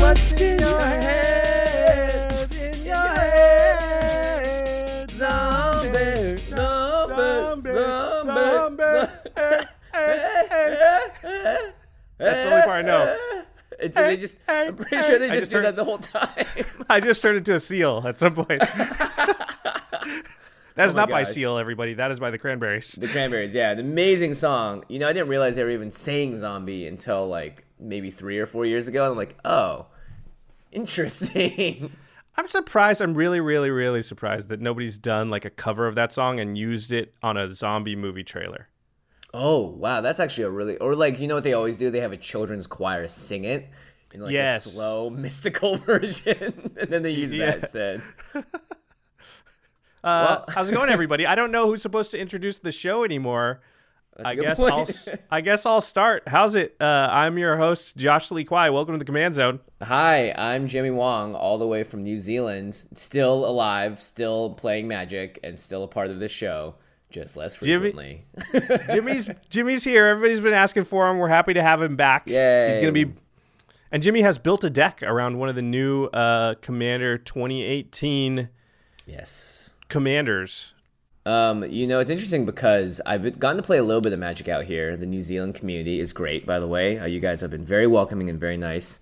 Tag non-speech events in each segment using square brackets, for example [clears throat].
What's in your head? In your head, zombie, zombie, zombie. That's the only part I know. It- they just, I'm pretty sure they just, just do heard- that the whole time. [laughs] I just turned into a seal at some point. [laughs] That's Oh my not by. Seal, everybody. That is by the Cranberries. the Cranberries, yeah, an amazing song. You know, I didn't realize they were even saying zombie until like maybe three or four years ago. And I'm like, oh, [laughs] interesting. I'm surprised. I'm really, really, really surprised that nobody's done like a cover of that song and used it on a zombie movie trailer. oh, wow, that's actually a really, or like, you know what they always do? They have a children's choir sing it in like Yes. a slow, [laughs] mystical version, and then they use Yeah. that instead. [laughs] Uh, how's it going, everybody? I don't know who's supposed to introduce the show anymore. I guess point. I'll. I guess I'll start. How's it? Uh, I'm your host, Josh Lee Kwai. Welcome to the Command Zone. Hi, I'm Jimmy Wong, all the way from New Zealand, still alive, still playing Magic, and still a part of this show, just less Jimmy- frequently. [laughs] Jimmy's Jimmy's here. Everybody's been asking for him. We're happy to have him back. Yeah, He's gonna be. And Jimmy has built a deck around one of the new uh, Commander 2018 yes. commanders. Um, you know, it's interesting because I've gotten to play a little bit of Magic out here. The New Zealand community is great, by the way. Uh, you guys have been very welcoming and very nice.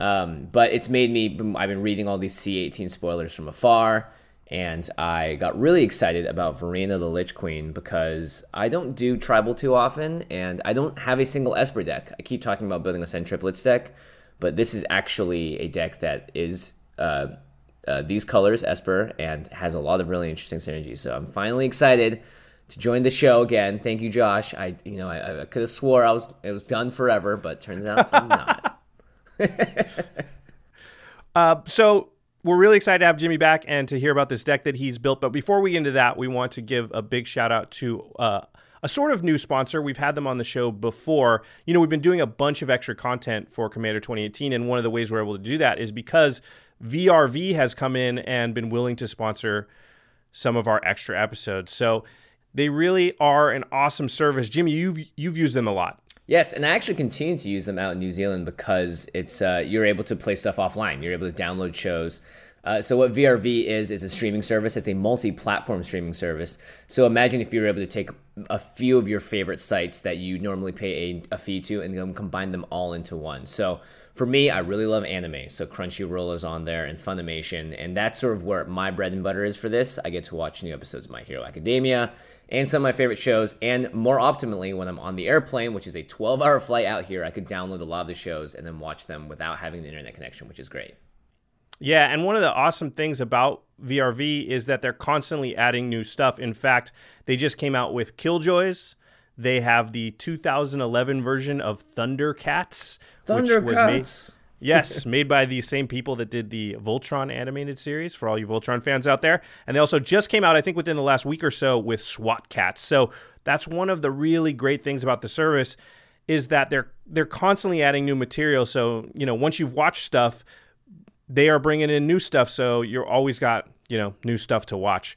Um, but it's made me, I've been reading all these C18 spoilers from afar, and I got really excited about Varina the Lich Queen because I don't do tribal too often, and I don't have a single Esper deck. I keep talking about building a Sen Triplets deck, but this is actually a deck that is uh, uh, these colors, Esper, and has a lot of really interesting synergies. So I'm finally excited to join the show again. Thank you, Josh. I, you know, I, I could have swore I was it was done forever, but turns out I'm not. [laughs] [laughs] Uh, so we're really excited to have Jimmy back and to hear about this deck that he's built. But before we get into that, we want to give a big shout out to uh, a sort of new sponsor. We've had them on the show before. You know, we've been doing a bunch of extra content for Commander 2018, and one of the ways we're able to do that is because VRV has come in and been willing to sponsor some of our extra episodes. So they really are an awesome service. Jimmy, you've you've used them a lot. Yes, and I actually continue to use them out in New Zealand because it's uh, you're able to play stuff offline. You're able to download shows. Uh, so what VRV is is a streaming service. It's a multi-platform streaming service. So imagine if you were able to take a few of your favorite sites that you normally pay a, a fee to and then combine them all into one. So for me, I really love anime. So Crunchyroll is on there and Funimation, and that's sort of where my bread and butter is for this. I get to watch new episodes of My Hero Academia and some of my favorite shows. And more optimally, when I'm on the airplane, which is a 12 hour flight out here, I could download a lot of the shows and then watch them without having the internet connection, which is great. Yeah, and one of the awesome things about VRV is that they're constantly adding new stuff. In fact, they just came out with Killjoys. They have the 2011 version of Thundercats, which was made [laughs] yes, made by the same people that did the Voltron animated series for all you Voltron fans out there. And they also just came out I think within the last week or so with SWAT Kats. So that's one of the really great things about the service is that they're they're constantly adding new material. So, you know, once you've watched stuff, they are bringing in new stuff so you're always got you know, new stuff to watch.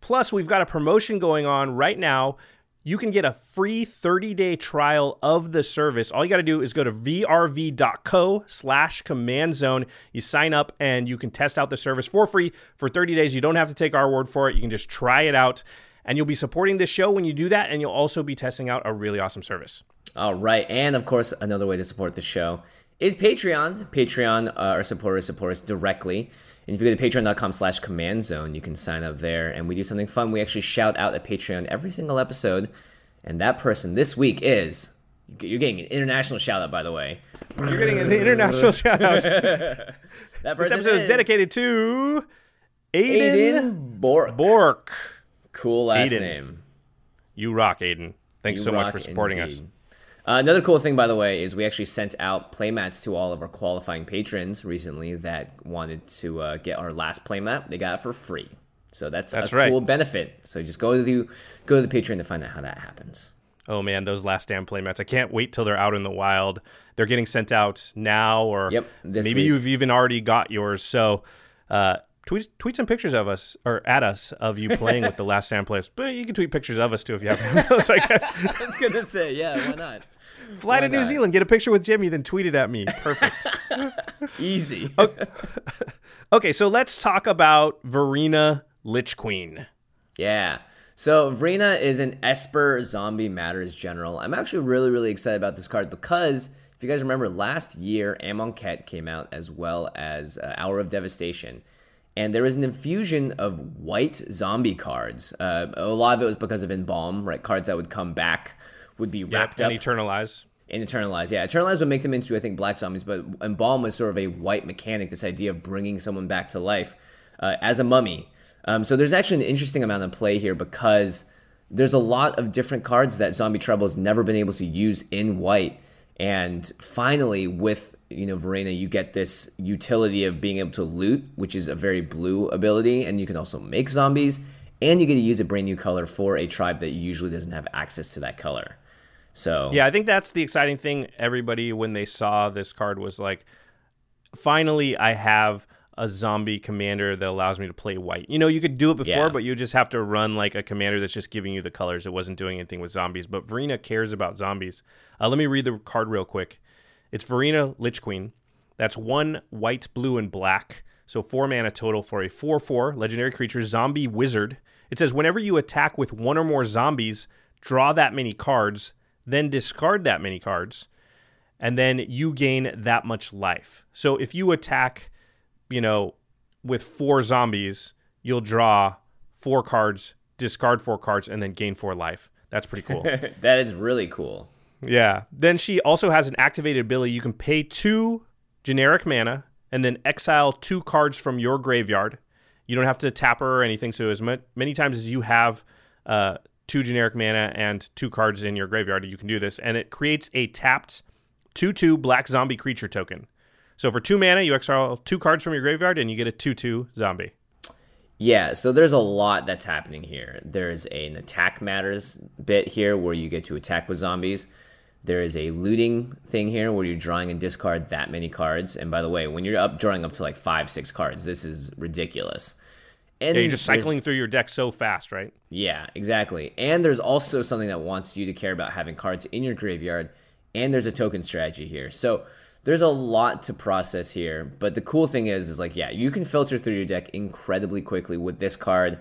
Plus, we've got a promotion going on right now. You can get a free 30-day trial of the service. All you got to do is go to vrv.co slash command zone. You sign up and you can test out the service for free for 30 days. You don't have to take our word for it. You can just try it out. And you'll be supporting this show when you do that. And you'll also be testing out a really awesome service. All right. And of course, another way to support the show is Patreon. Patreon, uh, our supporters support us directly. And if you go to patreon.com slash command zone, you can sign up there. And we do something fun. We actually shout out at Patreon every single episode. And that person this week is. You're getting an international shout out, by the way. You're getting an international [laughs] shout out. That This episode is dedicated to Aiden, Aiden Bork. Bork. Cool last Aiden. name. You rock, Aiden. Thanks You so much for supporting us. Uh, another cool thing, by the way, is we actually sent out playmats to all of our qualifying patrons recently that wanted to uh, get our last playmat. They got it for free, so that's, That's a right. cool benefit. So just go to the go to the Patreon to find out how that happens. Oh man, those last stand playmats. I can't wait till they're out in the wild. They're getting sent out now or Yep, maybe week. you've even already got yours. So uh, tweet tweet some pictures of us or at us of you playing with the [laughs] last stand players. But you can tweet pictures of us too if you have those, I guess. [laughs] I was gonna say, yeah, why not? [laughs] Fly to Why New not? Zealand, get a picture with Jimmy, then tweet it at me. Perfect. Easy. okay, so let's talk about Varina Lich Queen. Yeah. So Varina is an Esper Zombie Matters General. I'm actually really, really excited about this card because if you guys remember last year, Amonkhet came out as well as uh, Hour of Devastation. And there was an infusion of white zombie cards. Uh, a lot of it was because of Embalm, right? Cards that would come back would be wrapped and up Eternalize. in Eternalize. Yeah, Eternalize would make them into, I think, black zombies, but Embalm was sort of a white mechanic, this idea of bringing someone back to life uh, as a mummy. Um, so there's actually an interesting amount of play here because there's a lot of different cards that Zombie Tribal has never been able to use in white. And finally, with you know Varina, you get this utility of being able to loot, which is a very blue ability, and you can also make zombies, and you get to use a brand new color for a tribe that usually doesn't have access to that color. So Yeah, I think that's the exciting thing. Everybody, when they saw this card, was like, finally, I have a zombie commander that allows me to play white. You know, you could do it before, Yeah. but you just have to run like a commander that's just giving you the colors. It wasn't doing anything with zombies. But Varina cares about zombies. Uh, let me read the card real quick. It's Varina Lich Queen. That's one white, blue, and black. So four mana total for a 4 4 legendary creature, zombie wizard. It says whenever you attack with one or more zombies, draw that many cards, then discard that many cards, and then you gain that much life. So if you attack, you know, with four zombies, you'll draw four cards, discard four cards, and then gain four life. That's pretty cool. [laughs] that is really cool. Yeah. Then she also has an activated ability. You can pay two generic mana and then exile two cards from your graveyard. You don't have to tap her or anything. So as many times as you have uh, two generic mana and two cards in your graveyard, you can do this, and it creates a tapped two-two black zombie creature token. So for two mana, you exile two cards from your graveyard, and you get a two-two zombie. Yeah, so there's a lot that's happening here. There's an attack matters bit here where you get to attack with zombies. There is a looting thing here where you're drawing and discard that many cards. And by the way, when you're up drawing up to like five, six cards, this is ridiculous. And Yeah, you're just cycling through your deck so fast, right? Yeah, exactly. And there's also something that wants you to care about having cards in your graveyard, and there's a token strategy here. So there's a lot to process here. But the cool thing is, is like, yeah, you can filter through your deck incredibly quickly with this card.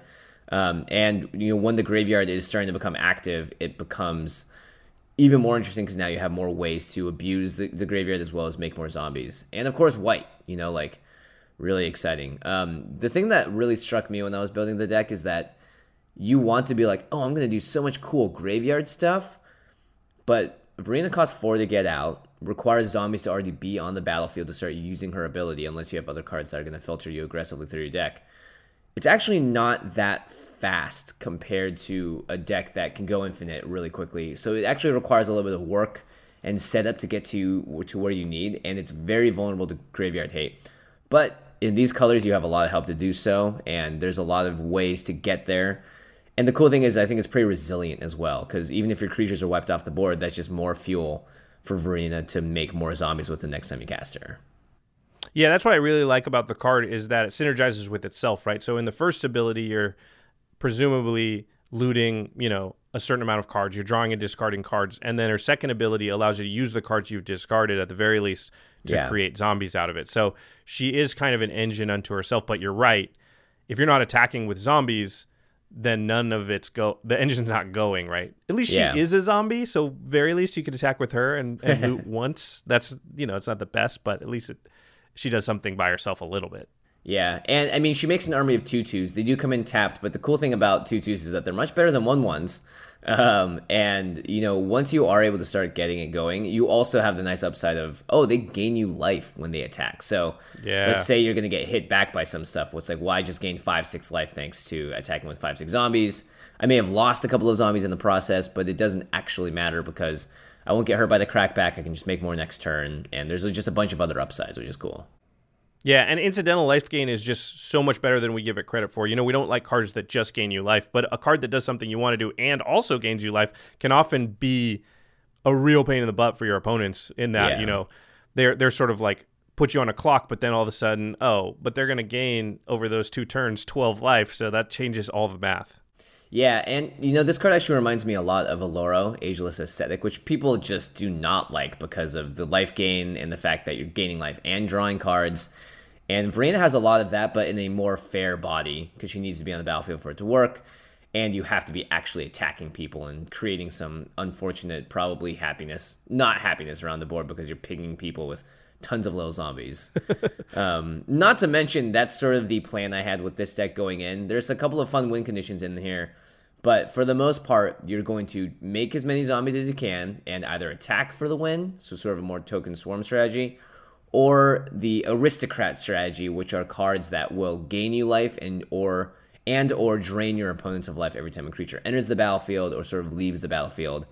Um, and you know, when the graveyard is starting to become active, it becomes even more interesting because now you have more ways to abuse the, the graveyard as well as make more zombies. And of course, white. You know, like really exciting. Um, the thing that really struck me when I was building the deck is that you want to be like, oh, I'm going to do so much cool graveyard stuff, but Varina costs four to get out, requires zombies to already be on the battlefield to start using her ability, unless you have other cards that are going to filter you aggressively through your deck. It's actually not that fast compared to a deck that can go infinite really quickly. So it actually requires a little bit of work and setup to get to to where you need, and it's very vulnerable to graveyard hate. But in these colors, you have a lot of help to do so, and there's a lot of ways to get there. And the cool thing is, I think it's pretty resilient as well, because even if your creatures are wiped off the board, that's just more fuel for Varina to make more zombies with the next time you cast her. Yeah, that's what I really like about the card is that it synergizes with itself, right? So in the first ability, you're presumably looting, you know, a certain amount of cards. You're drawing and discarding cards, and then her second ability allows you to use the cards you've discarded at the very least to Yeah. create zombies out of it. So she is kind of an engine unto herself. But you're right. If you're not attacking with zombies, then none of it's go. [laughs] The engine's not going right. At least Yeah. she is a zombie, so very least you can attack with her and, and [laughs] loot once. That's you know it's not the best, but at least it, she does something by herself a little bit. Yeah, and I mean, she makes an army of tutus. They do come in tapped, but the cool thing about tutus is that they're much better than one ones. Um, and you know, once you are able to start getting it going, you also have the nice upside of oh, they gain you life when they attack. So Yeah. let's say you're gonna get hit back by some stuff. What's like, well, I just gained five, six life thanks to attacking with five, six zombies. I may have lost a couple of zombies in the process, but it doesn't actually matter because I won't get hurt by the crackback. I can just make more next turn, and there's just a bunch of other upsides, which is cool. Yeah, and incidental life gain is just so much better than we give it credit for. You know, we don't like cards that just gain you life, but a card that does something you want to do and also gains you life can often be a real pain in the butt for your opponents in that, Yeah. you know, they're they're sort of like put you on a clock, but then all of a sudden, oh, but they're going to gain over those two turns 12 life, so that changes all the math. Yeah, and you know, this card actually reminds me a lot of Oloro, Ageless Ascetic, which people just do not like because of the life gain and the fact that you're gaining life and drawing cards. And Varina has a lot of that, but in a more fair body because she needs to be on the battlefield for it to work. And you have to be actually attacking people and creating some unfortunate, probably happiness, not happiness around the board because you're pinging people with tons of little zombies. [laughs] Um, not to mention that's sort of the plan I had with this deck going in. There's a couple of fun win conditions in here, but for the most part, you're going to make as many zombies as you can and either attack for the win, so sort of a more token swarm strategy, or the aristocrat strategy, which are cards that will gain you life and or and or drain your opponents of life every time a creature enters the battlefield or sort of leaves the battlefield.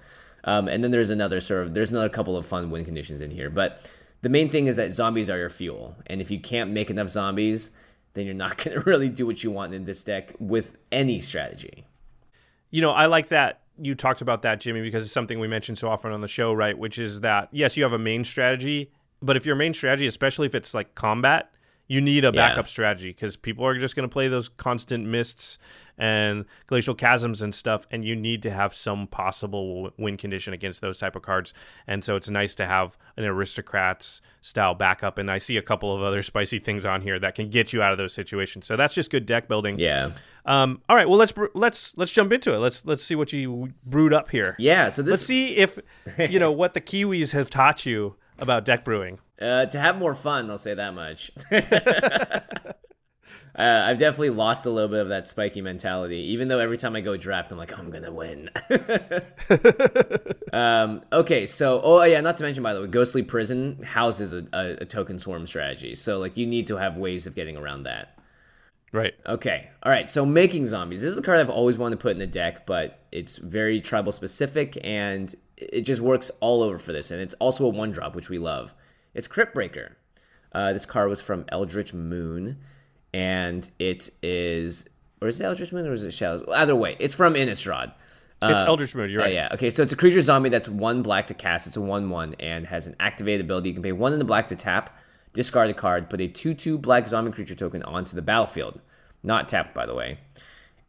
Um, and then there's another sort of there's another couple of fun win conditions in here, but the main thing is that zombies are your fuel, and if you can't make enough zombies, then you're not [laughs] going to really do what you want in this deck with any strategy. You know, I like that you talked about that, Jimmy, because it's something we mention so often on the show, right? Which is that yes, you have a main strategy, but if your main strategy, especially if it's like combat, you need a Yeah. backup strategy because people are just going to play those constant mists and glacial chasms and stuff, and you need to have some possible win condition against those type of cards. And so it's nice to have an aristocrats style backup. And I see a couple of other [laughs] spicy things on here that can get you out of those situations. So that's just good deck building. Yeah, Um, all right. Well, let's let's let's jump into it. Let's let's see what you brewed up here. yeah. So this Let's see if you know what the Kiwis have taught you about deck brewing. Uh, to have more fun, I'll say that much. [laughs] uh, I've definitely lost a little bit of that spiky mentality, even though every time I go draft, I'm like, I'm gonna win. [laughs] um, okay, so oh yeah, not to mention by the way, Ghostly Prison houses a, a, a token swarm strategy, so like you need to have ways of getting around that. Right. Okay. All right. So making zombies. This is a card I've always wanted to put in a deck, but it's very tribal specific and it just works all over for this. And it's also a one drop, which we love. It's Cryptbreaker. Uh, this card was from Eldritch Moon, and it is, or is it Eldritch Moon or is it Shadows? Either way, it's from Innistrad. It's Uh, Eldritch Moon. You're right. yeah. Okay, so it's a creature zombie that's one black to cast. It's a 1 1 and has an activated ability. You can pay one in the black to tap, discard a card, put a 2 2 black zombie creature token onto the battlefield. Not tapped, by the way.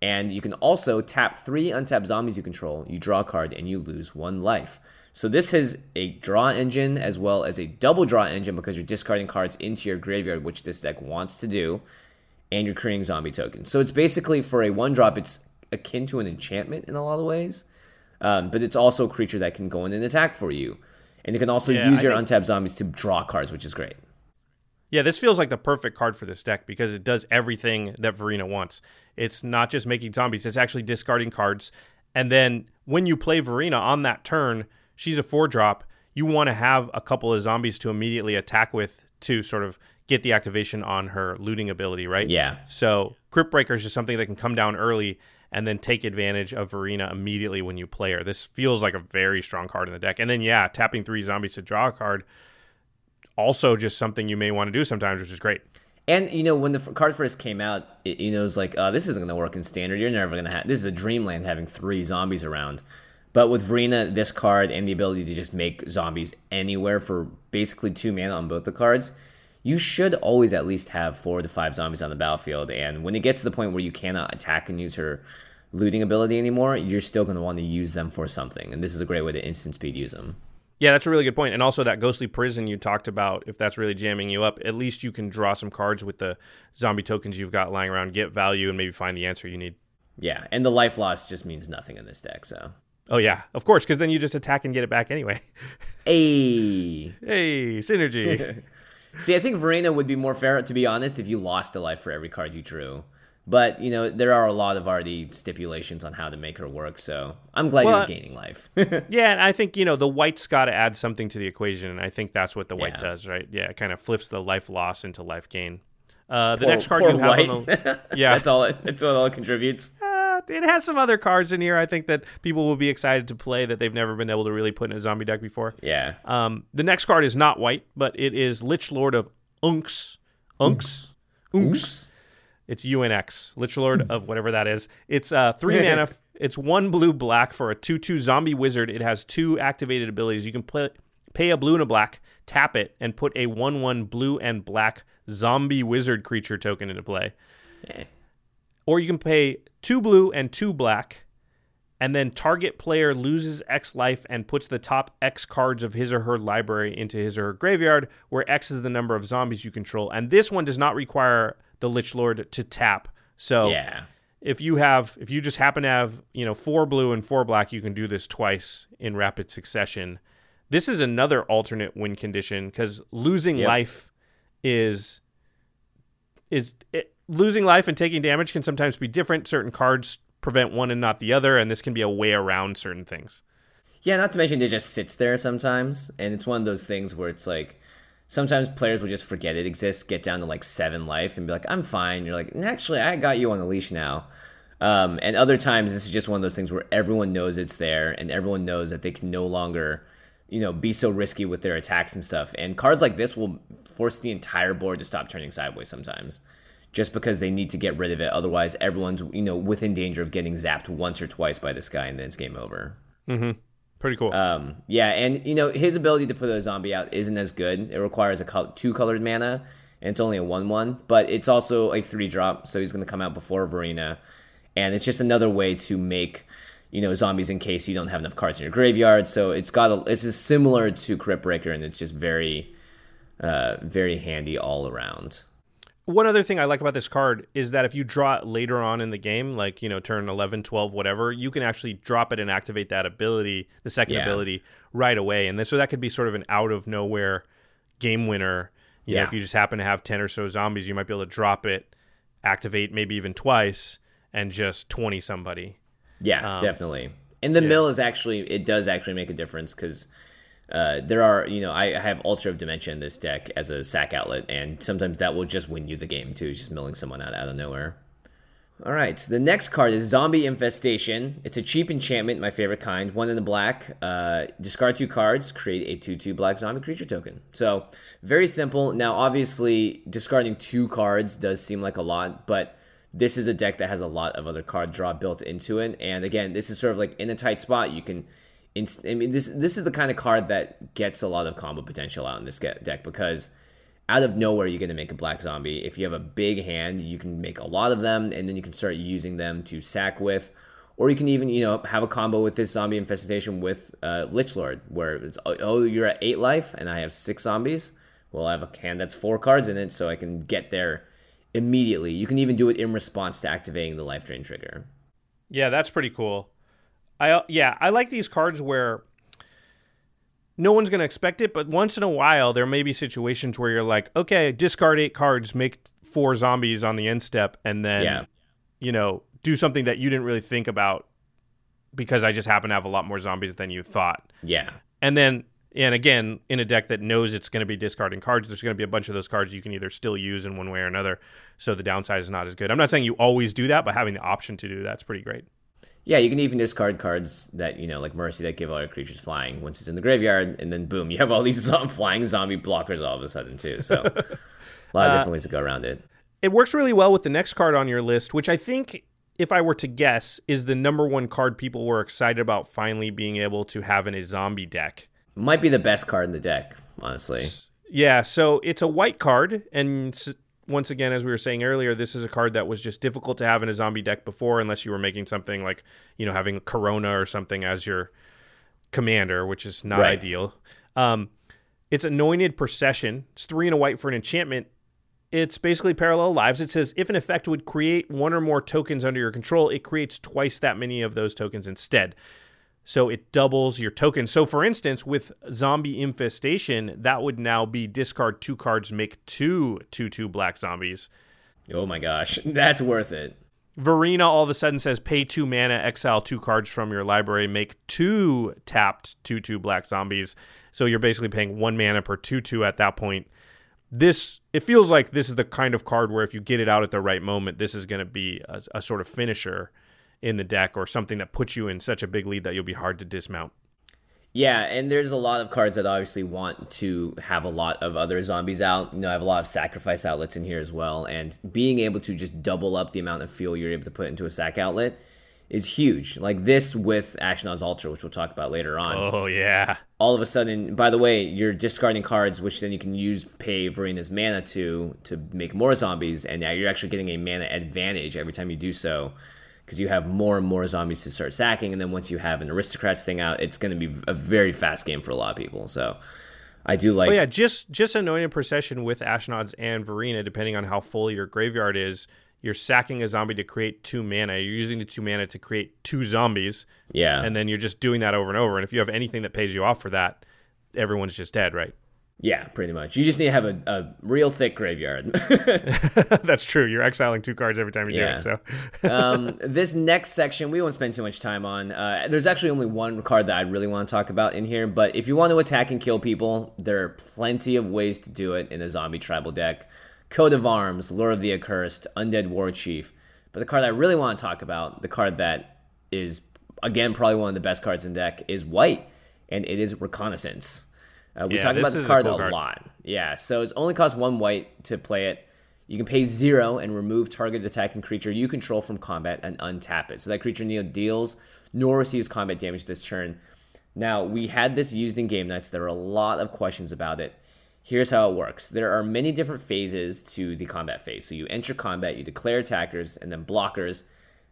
And you can also tap three untapped zombies you control. You draw a card and you lose one life. So this is a draw engine as well as a double draw engine because you're discarding cards into your graveyard, which this deck wants to do, and you're creating zombie tokens. So it's basically for a one drop, it's akin to an enchantment in a lot of ways. Um, but it's also a creature that can go in and attack for you. And you can also Yeah, use I your think- untapped zombies to draw cards, which is great. Yeah, this feels like the perfect card for this deck because it does everything that Varina wants. It's not just making zombies, it's actually discarding cards. And then when you play Varina on that turn, she's a four drop. You want to have a couple of zombies to immediately attack with to sort of get the activation on her looting ability, right? Yeah. So Cryptbreaker is just something that can come down early and then take advantage of Varina immediately when you play her. This feels like a very strong card in the deck. And then yeah, tapping three zombies to draw a card also just something you may want to do sometimes, which is great. And you know when the card first came out, it, you know it was like, oh, this isn't going to work in standard. You're never going to have. This is a dreamland having three zombies around. But with Varina, this card and the ability to just make zombies anywhere for basically two mana on both the cards, you should always at least have four to five zombies on the battlefield. And when it gets to the point where you cannot attack and use her looting ability anymore, you're still going to want to use them for something. And this is a great way to instant speed use them. Yeah, that's a really good point. And also that ghostly prison you talked about, if that's really jamming you up, at least you can draw some cards with the zombie tokens you've got lying around, get value, and maybe find the answer you need. Yeah, and the life loss just means nothing in this deck, so. Oh yeah, of course, because then you just attack and get it back anyway. [laughs] Hey. hey, synergy. [laughs] See, I think Varina would be more fair, to be honest, if you lost a life for every card you drew. But you know, there are a lot of already stipulations on how to make her work, so I'm glad Well, you're gaining life. [laughs] yeah, and I think you know the white's got to add something to the equation, and I think that's what the white Yeah. does, right? Yeah, it kind of flips the life loss into life gain. Uh, the Poor- next card you have, white. on the, [laughs] yeah, that's all. It, that's what all it contributes. Uh, it has some other cards in here. I think that people will be excited to play that they've never been able to really put in a zombie deck before. Yeah. Um, the next card is not white, but it is Lich Lord of Unx. Unx. Unx. It's UNX. Lich Lord of [laughs] whatever that is. It's uh, three [laughs] mana. It's one blue black for a 2 2 zombie wizard. It has two activated abilities. You can play, pay a blue and a black, tap it, and put a 1 1 blue and black zombie wizard creature token into play. Eh. Or you can pay two blue and two black, and then target player loses X life and puts the top X cards of his or her library into his or her graveyard, where X is the number of zombies you control. And this one does not require the Lich Lord to tap. So Yeah. if you have if you just happen to have, you know, four blue and four black, you can do this twice in rapid succession. This is another alternate win condition because losing Yep. life is is it, losing life and taking damage can sometimes be different. Certain cards prevent one and not the other, and this can be a way around certain things. Yeah, not to mention it just sits there sometimes, and it's one of those things where it's like sometimes players will just forget it exists, get down to like seven life, and be like, "I'm fine." You're like, "Actually, I got you on the leash now." Um, and other times, this is just one of those things where everyone knows it's there, and everyone knows that they can no longer, you know, be so risky with their attacks and stuff. And cards like this will force the entire board to stop turning sideways sometimes, just because they need to get rid of it. Otherwise, everyone's you know within danger of getting zapped once or twice by this guy, and then it's game over. Pretty cool. Um, yeah, and you know his ability to put a zombie out isn't as good. It requires a two colored mana, and it's only a one one, but it's also a three drop, so he's going to come out before Varina, and it's just another way to make you know zombies in case you don't have enough cards in your graveyard. So it's got a, it's just similar to Cryptbreaker, and it's just very, uh, very handy all around. One other thing I like about this card is that if you draw it later on in the game, like, you know, turn 11, 12, whatever, you can actually drop it and activate that ability, the second Yeah. ability, right away. And this, so that could be sort of an out of nowhere game winner. You know, Yeah. if you just happen to have 10 or so zombies, you might be able to drop it, activate maybe even twice, and just 20 somebody. Yeah, Um, definitely. And the mill is actually it does actually make a difference because uh, there are you know I, have Altar of Dementia in this deck as a sack outlet, and sometimes that will just win you the game too, just milling someone out out of nowhere. All right, the next card is Zombie Infestation. It's a cheap enchantment, my favorite kind. One in the black. Uh, discard two cards, create a 2 2 black zombie creature token. So, very simple. Now, obviously, discarding two cards does seem like a lot, but this is a deck that has a lot of other card draw built into it. And again, this is sort of like in a tight spot. You can. I mean, this this is the kind of card that gets a lot of combo potential out in this deck because out of nowhere you're going to make a black zombie. If you have a big hand, you can make a lot of them, and then you can start using them to sack with, or you can even you know have a combo with this zombie infestation with uh, Lich Lord, where it's oh, oh you're at eight life and I have six zombies. Well, I have a hand that's four cards in it, so I can get there immediately. You can even do it in response to activating the life drain trigger. Yeah, that's pretty cool. I uh, yeah, I like these cards where no one's going to expect it, but once in a while there may be situations where you're like, okay, discard eight cards, make four zombies on the end step, and then Yeah. you know do something that you didn't really think about because I just happen to have a lot more zombies than you thought. Yeah, And then and again, in a deck that knows it's going to be discarding cards, there's going to be a bunch of those cards you can either still use in one way or another. So the downside is not as good. I'm not saying you always do that, but having the option to do that's pretty great. Yeah, you can even discard cards that, you know, like Mercy that give all your creatures flying once it's in the graveyard, and then boom, you have all these [laughs] flying zombie blockers all of a sudden, too. So, [laughs] a lot of uh, different ways to go around it. It works really well with the next card on your list, which I think, if I were to guess, is the number one card people were excited about finally being able to have in a zombie deck. Might be the best card in the deck, honestly. Yeah, so it's a white card, and once again, as we were saying earlier, this is a card that was just difficult to have in a zombie deck before, unless you were making something like you know having Karona or something as your commander, which is not Right. ideal. Um, it's anointed procession. It's three and a white for an enchantment. It's basically parallel lives. It says if an effect would create one or more tokens under your control, it creates twice that many of those tokens instead. So it doubles your tokens. So for instance, with zombie infestation, that would now be discard two cards, make two two two black zombies. Oh my gosh, [laughs] that's worth it. Varina all of a sudden says pay two mana, exile two cards from your library, make two tapped two two black zombies. So you're basically paying one mana per two two at that point. This it feels like this is the kind of card where if you get it out at the right moment, this is going to be a, a sort of finisher in the deck or something that puts you in such a big lead that you'll be hard to dismount. Yeah, and there's a lot of cards that obviously want to have a lot of other zombies out. You know, I have a lot of sacrifice outlets in here as well, and being able to just double up the amount of fuel you're able to put into a sack outlet is huge. Like this with Ashnod's Altar, which we'll talk about later on. Oh yeah. All of a sudden, by the way, you're discarding cards, which then you can use pay Varina's mana to to make more zombies, and now you're actually getting a mana advantage every time you do so because you have more and more zombies to start sacking. And then once you have an aristocrats thing out, it's going to be a very fast game for a lot of people. So I do like. Oh yeah, just just anointed procession with Ashnod's and Varina, depending on how full your graveyard is. You're sacking a zombie to create two mana. You're using the two mana to create two zombies, yeah, and then you're just doing that over and over. And if you have anything that pays you off for that, everyone's just dead, right? Yeah, pretty much. You just need to have a, a real thick graveyard. [laughs] [laughs] That's true. You're exiling two cards every time you Yeah. do it. So [laughs] um, this next section we won't spend too much time on. Uh, there's actually only one card that I really want to talk about in here, but if you want to attack and kill people, there are plenty of ways to do it in a zombie tribal deck. Coat of Arms, Lord of the Accursed, Undead War Chief. But the card I really want to talk about, the card that is again probably one of the best cards in deck, is white, and it is Reconnaissance. Uh, we Yeah, talk about is this a card cool a card. lot. Yeah, so it's only costs one white to play it. You can pay zero and remove target attacking creature you control from combat and untap it. So that creature neither deals nor receives combat damage this turn. Now, we had this used in game nights. There are a lot of questions about it. Here's how it works there are many different phases to the combat phase. So you enter combat, you declare attackers, and then blockers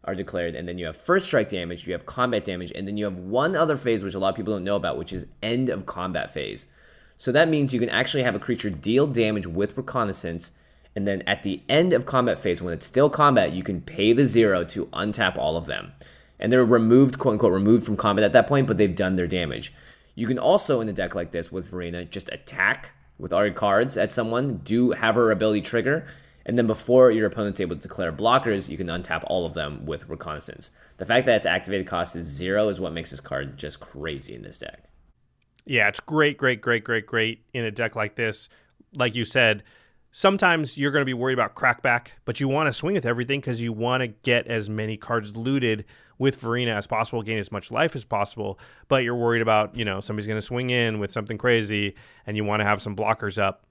are declared. And then you have first strike damage, you have combat damage, and then you have one other phase which a lot of people don't know about, which is end of combat phase. So that means you can actually have a creature deal damage with reconnaissance, and then at the end of combat phase, when it's still combat, you can pay the zero to untap all of them. And they're removed, quote unquote, removed from combat at that point, but they've done their damage. You can also, in a deck like this with Varina, just attack with our cards at someone, do have her ability trigger, and then before your opponent's able to declare blockers, you can untap all of them with reconnaissance. The fact that its activated cost is zero is what makes this card just crazy in this deck. Yeah, it's great, great, great, great, great in a deck like this. Like you said, sometimes you're going to be worried about crackback, but you want to swing with everything because you want to get as many cards looted with Varina as possible, gain as much life as possible. But you're worried about, you know, somebody's going to swing in with something crazy and you want to have some blockers up.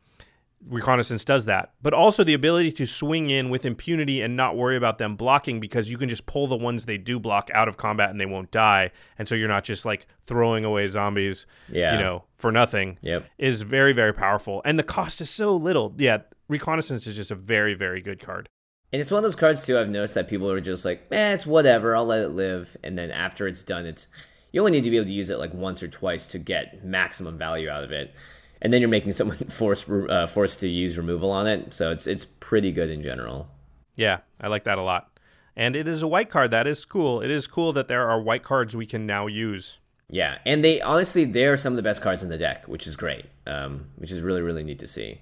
Reconnaissance does that, but also the ability to swing in with impunity and not worry about them blocking because you can just pull the ones they do block out of combat and they won't die. And so you're not just like throwing away zombies, Yeah. you know, for nothing. Yep. Is very, very powerful. And the cost is so little. Yeah, Reconnaissance is just a very, very good card. And it's one of those cards too. I've noticed that people are just like, eh, it's whatever. I'll let it live. And then after it's done, it's you only need to be able to use it like once or twice to get maximum value out of it. And then you're making someone [laughs] forced uh, forced to use removal on it. So it's it's pretty good in general. Yeah, I like that a lot. And it is a white card. That is cool. It is cool that there are white cards we can now use. Yeah, and they honestly they are some of the best cards in the deck, which is great. Um, which is really really neat to see.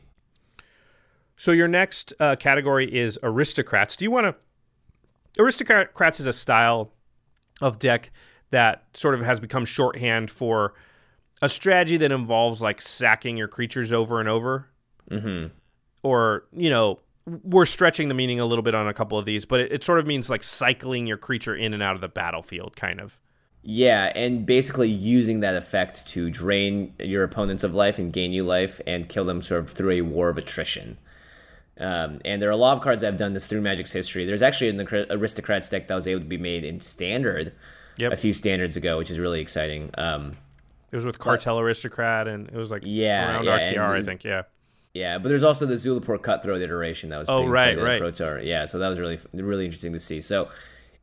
So your next uh, category is aristocrats. Do you want to? Aristocrats is a style of deck that sort of has become shorthand for a strategy that involves like sacking your creatures over and over. Mm-hmm. Or you know, we're stretching the meaning a little bit on a couple of these, but it, it sort of means like cycling your creature in and out of the battlefield, kind of. Yeah, and basically using that effect to drain your opponents of life and gain you life and kill them sort of through a war of attrition. Um, and there are a lot of cards that have done this through Magic's history. There's actually an Aristocrats deck that was able to be made in Standard Yep. a few standards ago, which is really exciting. Um, It was with Cartel Aristocrat, and it was like Yeah, around yeah, RTR, I think. Yeah. Yeah, but there's also the Zulaport Cutthroat iteration that was Oh, being right, played right. Pro Tour. Yeah, so that was really really interesting to see. So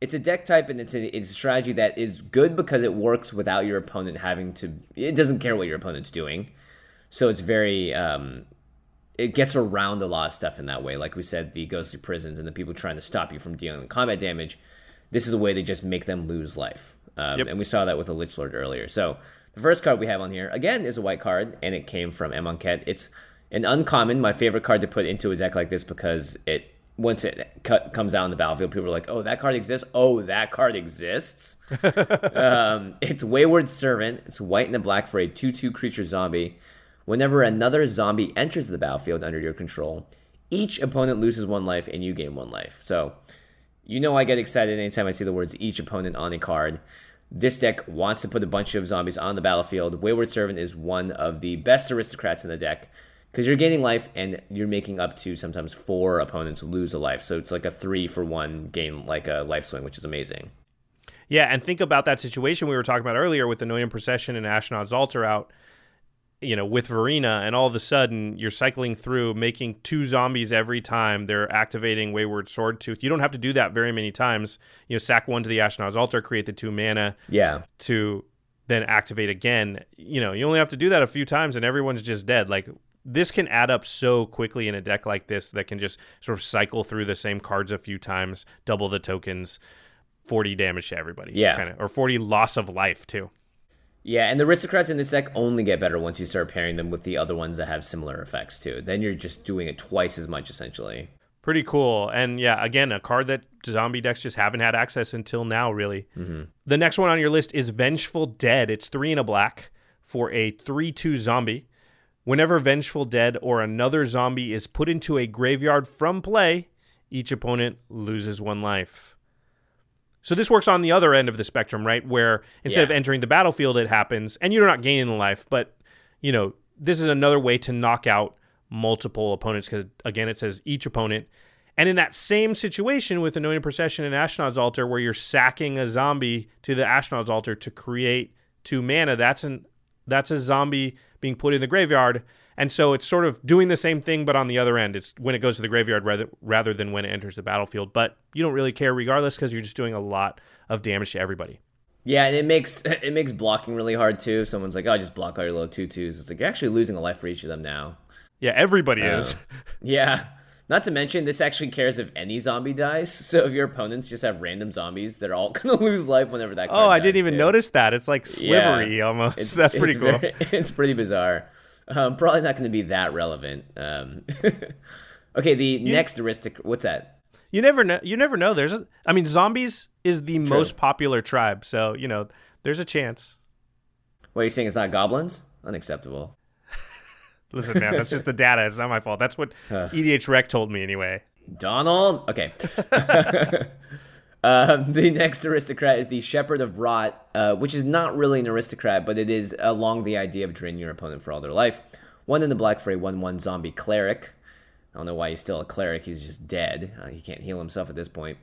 it's a deck type and it's a, it's a strategy that is good because it works without your opponent having to. It doesn't care what your opponent's doing, so it's very. Um, it gets around a lot of stuff in that way. Like we said, the ghostly prisons and the people trying to stop you from dealing combat damage. This is a way to just make them lose life, um, Yep. and we saw that with the Lich Lord earlier. So the first card we have on here again is a white card, and it came from Amonkhet. It's an uncommon, my favorite card to put into a deck like this because it once it cut, comes out on the battlefield, people are like, "Oh, that card exists. Oh, that card exists." [laughs] um, it's Wayward Servant. It's white and a black for a two-two creature zombie. Whenever another zombie enters the battlefield under your control, each opponent loses one life and you gain one life. So, you know I get excited anytime I see the words each opponent on a card. This deck wants to put a bunch of zombies on the battlefield. Wayward Servant is one of the best aristocrats in the deck because you're gaining life and you're making up to sometimes four opponents lose a life. So it's like a three for one gain, like a life swing, which is amazing. Yeah, and think about that situation we were talking about earlier with the Anointed Procession and Ashnod's Altar out, you know, with Varina, and all of a sudden you're cycling through making two zombies every time they're activating Wayward Servant. You don't have to do that very many times. You know, sack one to the Ashnod's Altar, create the two mana Yeah. to then activate again. You know, you only have to do that a few times and everyone's just dead. Like this can add up so quickly in a deck like this that can just sort of cycle through the same cards a few times, double the tokens, 40 damage to everybody. Yeah. Kind of or 40 loss of life too. Yeah, and the aristocrats in this deck only get better once you start pairing them with the other ones that have similar effects too. Then you're just doing it twice as much essentially. Pretty cool. And yeah, again, a card that zombie decks just haven't had access until now, really. Mm-hmm. The next one on your list is Vengeful Dead. It's three and a black for a 3 2 zombie. Whenever Vengeful Dead or another zombie is put into a graveyard from play, each opponent loses one life. So this works on the other end of the spectrum, right? Where instead of entering the battlefield, it happens, and you're not gaining the life, but you know this is another way to knock out multiple opponents because again, it says each opponent. And in that same situation with Anointed Procession and Ashnod's Altar, where you're sacking a zombie to the Ashnod's Altar to create two mana, that's an that's a zombie being put in the graveyard. And so it's sort of doing the same thing, but on the other end, it's when it goes to the graveyard rather rather than when it enters the battlefield. But you don't really care regardless because you're just doing a lot of damage to everybody. Yeah, and it makes [laughs] it makes blocking really hard too. If someone's like, "Oh, just block all your two twos. It's like you're actually losing a life for each of them now. Yeah, everybody oh. is. [laughs] Yeah. Not to mention, this actually cares if any zombie dies. [laughs] So if your opponents just have random zombies, they're all gonna lose life whenever that. Oh, I didn't even too. notice that. It's like Yeah. slivery almost. It's- That's pretty it's cool. very- it's pretty bizarre. Um, probably not going to be that relevant. Um, [laughs] okay, the next aristocrat. What's that? You never know. You never know. There's, a, I mean, zombies is the most popular tribe, so you know there's a chance. What are you saying? It's not goblins? Unacceptable. [laughs] Listen, man, that's just the data. It's not my fault. That's what EDH Rec told me anyway. Donald. Okay. [laughs] um, [laughs] the next aristocrat is the Shepherd of Rot, uh, which is not really an aristocrat, but it is along the idea of draining your opponent for all their life. One in the black for a one-one zombie cleric. I don't know why he's still a cleric. He's just dead. Uh, he can't heal himself at this point.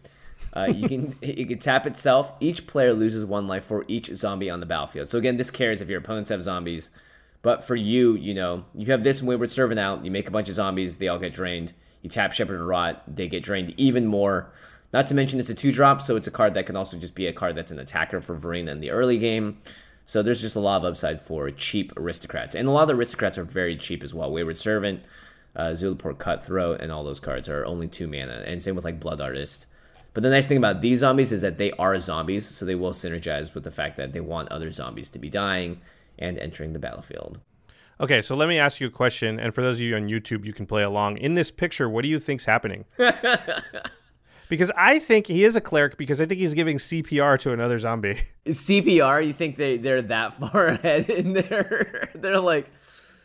Uh, you can [laughs] it can tap itself. Each player loses one life for each zombie on the battlefield. So again, this cares if your opponents have zombies. But for you, you know, you have this Wayward Servant out. You make a bunch of zombies. They all get drained. You tap Shepherd of Rot. They get drained even more. Not to mention it's a two drop, so it's a card that can also just be a card that's an attacker for Varina in the early game. So there's just a lot of upside for cheap aristocrats, and a lot of the aristocrats are very cheap as well. Wayward Servant, uh, Zulaport Cutthroat, and all those cards are only two mana, and same with like Blood Artist. But the nice thing about these zombies is that they are zombies, so they will synergize with the fact that they want other zombies to be dying and entering the battlefield. Okay, so let me ask you a question, and for those of you on YouTube, you can play along. In this picture, what do you think's happening? [laughs] because I think he is a cleric because I think he's giving CPR to another zombie. [laughs] CPR, you think they, they're that [laughs] far ahead in there? [laughs] they're like,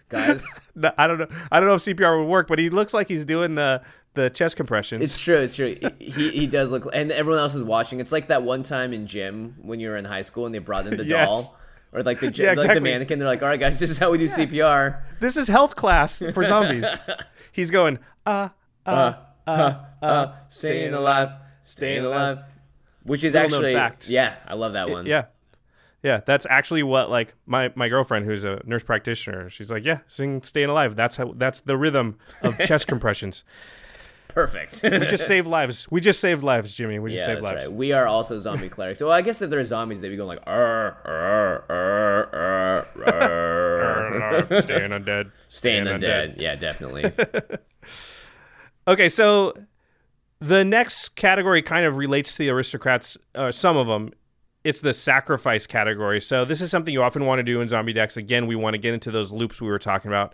guys, No, I don't know. I don't know if CPR would work, but he looks like he's doing the the chest compressions. It's true. It's true. He he does look, and everyone else is watching. It's like that one time in gym when you were in high school and they brought in the Yes. doll or like the Yeah, like the mannequin. They're like, "All right, guys, this is how we do CPR." this is health class for zombies. he's going, uh, uh, uh, uh, Staying alive, staying alive. Which is Little actually, fact. yeah, I love that one. Yeah. Yeah, that's actually what like my, my girlfriend who's a nurse practitioner, she's like, Yeah, sing Staying Alive. That's how that's the rhythm of [laughs] chest compressions. Perfect. We just saved lives. We just saved lives, Jimmy. We just yeah, saved lives. right. We are also zombie [laughs] clerics. So I guess if they're zombies, they'd be going like, "Arr, arr, arr, arr, [laughs] arr." Staying undead. staying undead. Yeah, definitely. Okay, so the next category kind of relates to the aristocrats, uh, some of them. It's the sacrifice category. So this is something you often want to do in zombie decks. Again, we want to get into those loops we were talking about.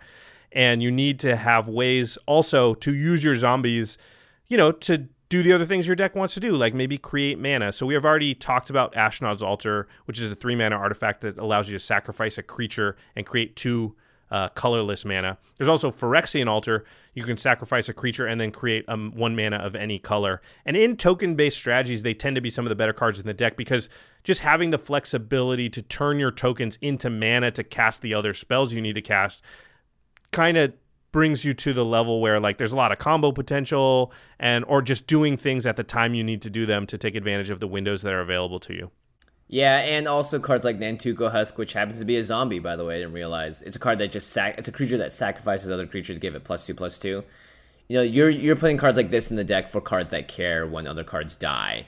And you need to have ways also to use your zombies, you know, to do the other things your deck wants to do, like maybe create mana. So we have already talked about Ashnod's Altar, which is a three mana artifact that allows you to sacrifice a creature and create two uh, colorless mana. There's also Phyrexian Altar. You can sacrifice a creature and then create um, one mana of any color. And in token based strategies, they tend to be some of the better cards in the deck because just having the flexibility to turn your tokens into mana to cast the other spells you need to cast kind of brings you to the level where like there's a lot of combo potential and or just doing things at the time you need to do them to take advantage of the windows that are available to you. Yeah, and also cards like Nantuko Husk, which happens to be a zombie, by the way. I didn't realize it's a card that just sac. It's a creature that sacrifices other creature to give it plus two plus two. You know, you're you're putting cards like this in the deck for cards that care when other cards die.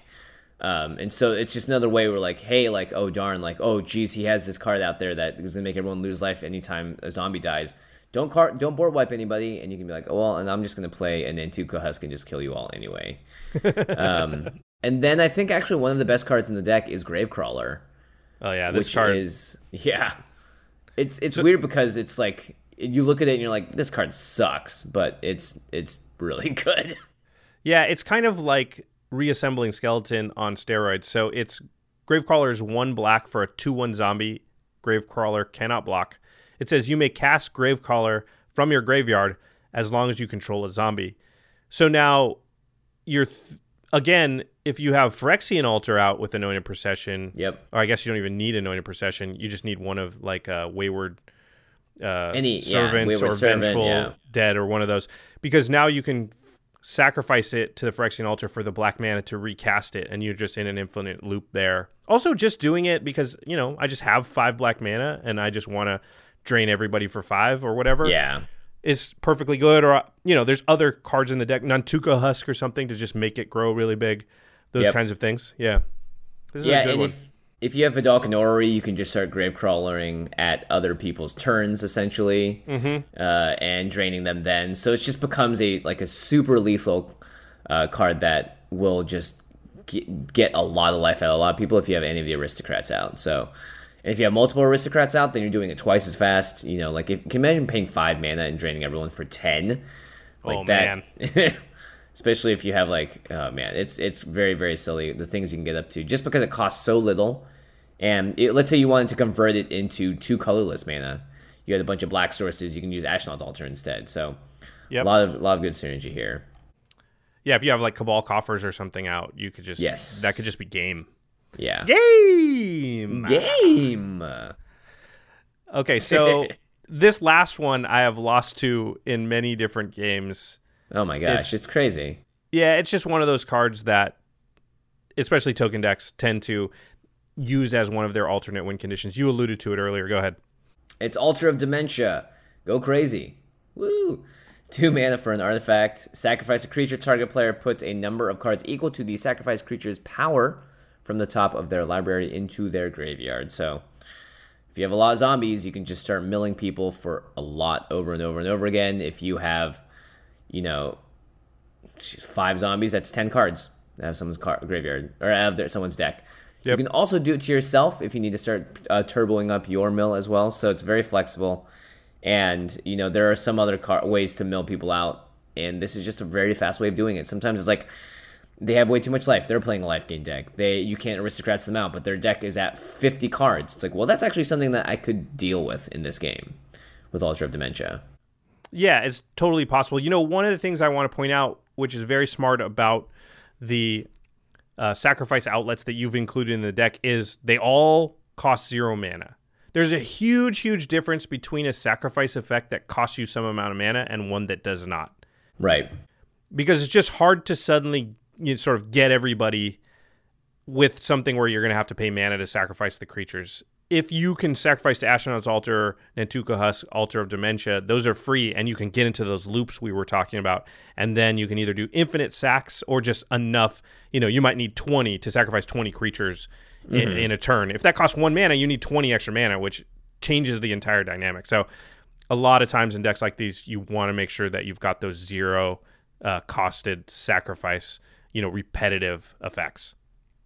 Um, and so it's just another way we're like, hey, like, oh darn, like, oh geez, he has this card out there that is gonna make everyone lose life anytime a zombie dies. Don't car- don't board wipe anybody, and you can be like, oh well, and I'm just gonna play an Nantuko Husk and just kill you all anyway. [laughs] um, and then I think actually one of the best cards in the deck is Gravecrawler, Oh yeah, this which card is yeah, it's it's weird because it's like you look at it and you're like, this card sucks, but it's it's really [laughs] good. Yeah, it's kind of like reassembling skeleton on steroids. So it's Gravecrawler is one black for a two one zombie. Gravecrawler cannot block. It says you may cast Gravecrawler from your graveyard as long as you control a zombie. So now you're th- again, if you have Phyrexian Altar out with Anointed Procession, Yep. or I guess you don't even need Anointed Procession. You just need one of like a Wayward uh, Any- yeah, Servant Wayward or Servant, Vengeful yeah. Dead or one of those, because now you can sacrifice it to the Phyrexian Altar for the black mana to recast it, and you're just in an infinite loop there. Also, just doing it because you know I just have five black mana and I just want to drain everybody for five or whatever Yeah. is perfectly good. Or you know, there's other cards in the deck, Nantuko Husk or something to just make it grow really big. Those Yep. kinds of things. Yeah, this is yeah, a good and one. if if you have Vedalken Orrery, you can just start grave crawling at other people's turns essentially, Mm-hmm. uh, and draining them. Then, so it just becomes a like a super lethal uh, card that will just get, get a lot of life out of a lot of people if you have any of the aristocrats out. So. And if you have multiple aristocrats out, then you're doing it twice as fast. You know, like if can you imagine paying five mana and draining everyone for ten, like Oh, that. [laughs] especially if you have like oh man it's it's very very silly the things you can get up to just because it costs so little and it, let's say you wanted to convert it into two colorless mana you had a bunch of black sources you can use ashnod altar instead so Yep. a lot of a lot of good synergy here Yeah, if you have like Cabal coffers or something out, you could just Yes. that could just be game. yeah Game. game Okay, so [laughs] this last one I have lost to in many different games. Oh my gosh It's- it's, crazy Yeah, it's just one of those cards that especially token decks tend to use as one of their alternate win conditions. You alluded to it earlier. Go ahead. It's Altar of Dementia. Go crazy. Woo! Two mana for an artifact. Sacrifice a creature. Target player puts a number of cards equal to the sacrificed creature's power from the top of their library into their graveyard. So, if you have a lot of zombies, you can just start milling people for a lot over and over and over again. If you have, you know, five zombies, that's 10 cards that have someone's car- graveyard or have their, someone's deck. You can also do it to yourself if you need to start uh, turboing up your mill as well. So it's very flexible. And, you know, there are some other car- ways to mill people out. And this is just a very fast way of doing it. Sometimes it's like they have way too much life. They're playing a life gain deck. They You can't aristocrats them out, but their deck is at 50 cards. It's like, well, that's actually something that I could deal with in this game with Altar of Dementia. Yeah, it's totally possible. You know, one of the things I want to point out, which is very smart about the uh, sacrifice outlets that you've included in the deck, is they all cost zero mana. There's a huge, huge difference between a sacrifice effect that costs you some amount of mana and one that does not. Right. Because it's just hard to suddenly you know, sort of get everybody with something where you're going to have to pay mana to sacrifice the creatures. If you can sacrifice to Ashnod's Altar, Nantuko Husk, Altar of Dementia, those are free, and you can get into those loops we were talking about. And then you can either do infinite sacks or just enough. You know, you might need 20 to sacrifice 20 creatures in, Mm-hmm. in a turn. If that costs one mana, you need 20 extra mana, which changes the entire dynamic. So, a lot of times in decks like these, you want to make sure that you've got those zero uh, costed sacrifice, you know, repetitive effects.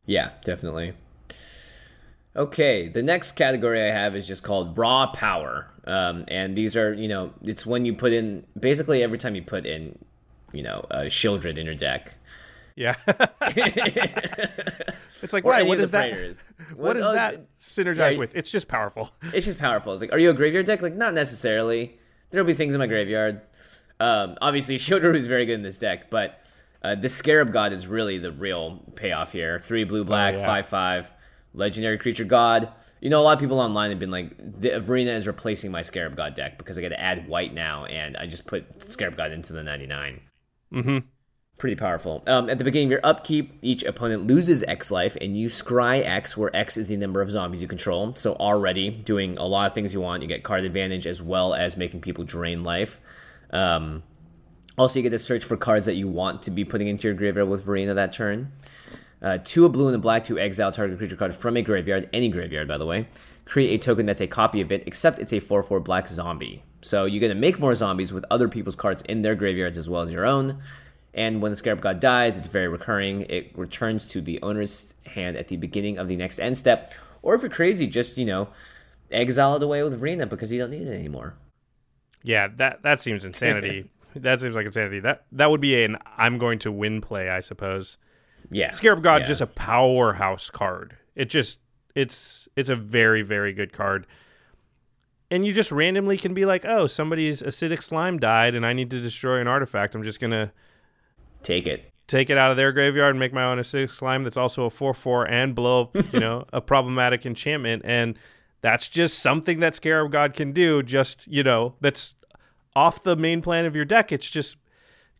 Yeah, definitely. Okay, the next category I have is just called raw power. Um, and these are, you know, it's when you put in, basically every time you put in, you know, a Sheoldred in your deck. Yeah. [laughs] it's like, any What does that? Praetors. [laughs] What does oh, that synergize yeah, with? It's just powerful. [laughs] It's just powerful. It's like, are you a graveyard deck? Like, not necessarily. There'll be things in my graveyard. Um, obviously, Sheoldred is very good in this deck, but uh, the Scarab God is really the real payoff here. Three blue black, yeah. five five, legendary creature god. You know, a lot of people online have been like, the Varina is replacing my Scarab God deck because I got to add white now, and I just put Scarab God into the 99. Mm-hmm. Pretty powerful. Um, at the beginning of your upkeep, each opponent loses X life, and you scry X, where X is the number of zombies you control. So already doing a lot of things you want. You get card advantage as well as making people drain life. Um, also, you get to search for cards that you want to be putting into your graveyard with Varina that turn. Uh, two a blue and a black to exile target creature card from a graveyard, any graveyard, by the way. Create a token that's a copy of it, except it's a 4 4 black zombie. So you're going to make more zombies with other people's cards in their graveyards as well as your own. And when the Scarab God dies, it's very recurring. It returns to the owner's hand at the beginning of the next end step. Or if you're crazy, just, you know, exile it away with Varina because you don't need it anymore. Yeah, that that seems insanity. [laughs] that seems like insanity. That that would be an I'm going to win play, I suppose. Yeah. Scarab God Yeah. just a powerhouse card. It just it's it's a very very good card. And you just randomly can be like, "Oh, somebody's acidic slime died and I need to destroy an artifact. I'm just going to Take it. take it out of their graveyard and make my own acidic slime that's also a 4-4 and blow up, you know, [laughs] a problematic enchantment and that's just something that Scarab God can do just, you know, that's off the main plan of your deck. It's just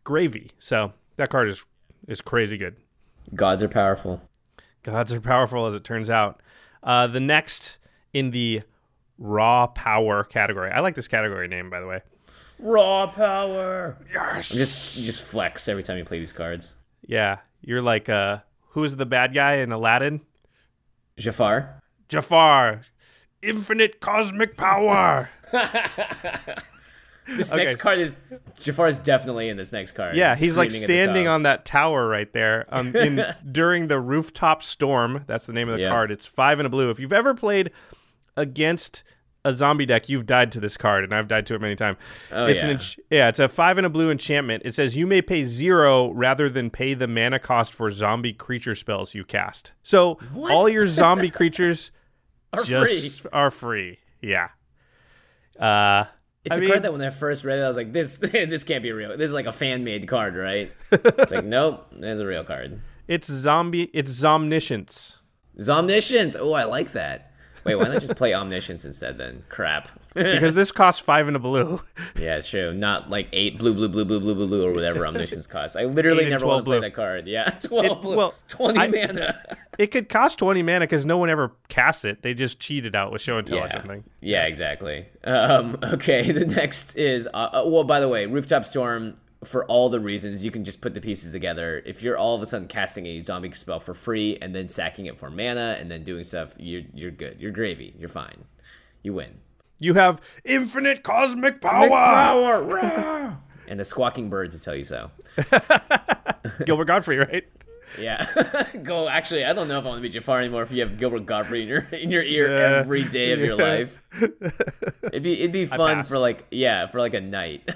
gravy. So, that card is is crazy good. Gods are powerful. Gods are powerful, as it turns out. Uh, the next in the raw power category. I like this category name, by the way. Raw power. Yes. Just you just flex every time you play these cards. Yeah, you're like, uh, who's the bad guy in Aladdin? Jafar. Jafar, infinite cosmic power. [laughs] This Okay. next card is Jafar is definitely in this next card. Yeah, he's like Screaming at the standing on that tower right there. Um, in [laughs] during the rooftop storm. That's the name of the Yeah. card. It's five and a blue. If you've ever played against a zombie deck, you've died to this card, and I've died to it many times. Oh, it's an yeah. ench- yeah, it's a five and a blue enchantment. It says you may pay zero rather than pay the mana cost for zombie creature spells you cast. So all your zombie creatures [laughs] Are just free. are free. Yeah. Uh, It's I a mean- card that when I first read it, I was like, "This, [laughs] this can't be real. This is like a fan made card, right?" [laughs] it's like, nope, there's a real card. it's zombie. It's zomniscience. Zomniscience. Oh, I like that. Wait, why not just play Omniscience instead then? Crap. because this costs five and a blue. [laughs] yeah, it's true. Not like eight blue, blue, blue, blue, blue, blue, blue, or whatever [laughs] Omniscience costs. I literally never 12 want to play that card. Yeah, twelve It- blue, well, twenty I- mana. It could cost 20 mana because no one ever casts it. They just cheated out with show and tell or yeah. something. Yeah, exactly. Um, [laughs] okay, the next is uh, uh, well. By the way, rooftop storm. For all the reasons, you can just put the pieces together. If you're all of a sudden casting a zombie spell for free and then sacking it for mana and then doing stuff, you're you're good. You're gravy. You're fine. You win. You have infinite cosmic power. [laughs] And the squawking bird to tell you so. [laughs] Gilbert Gottfried, right? Yeah. [laughs] Go. Actually, I don't know if I want to be Jafar anymore. If you have Gilbert Gottfried in your in your ear Yeah. every day of your life, it'd be it'd be fun for like yeah for like a night.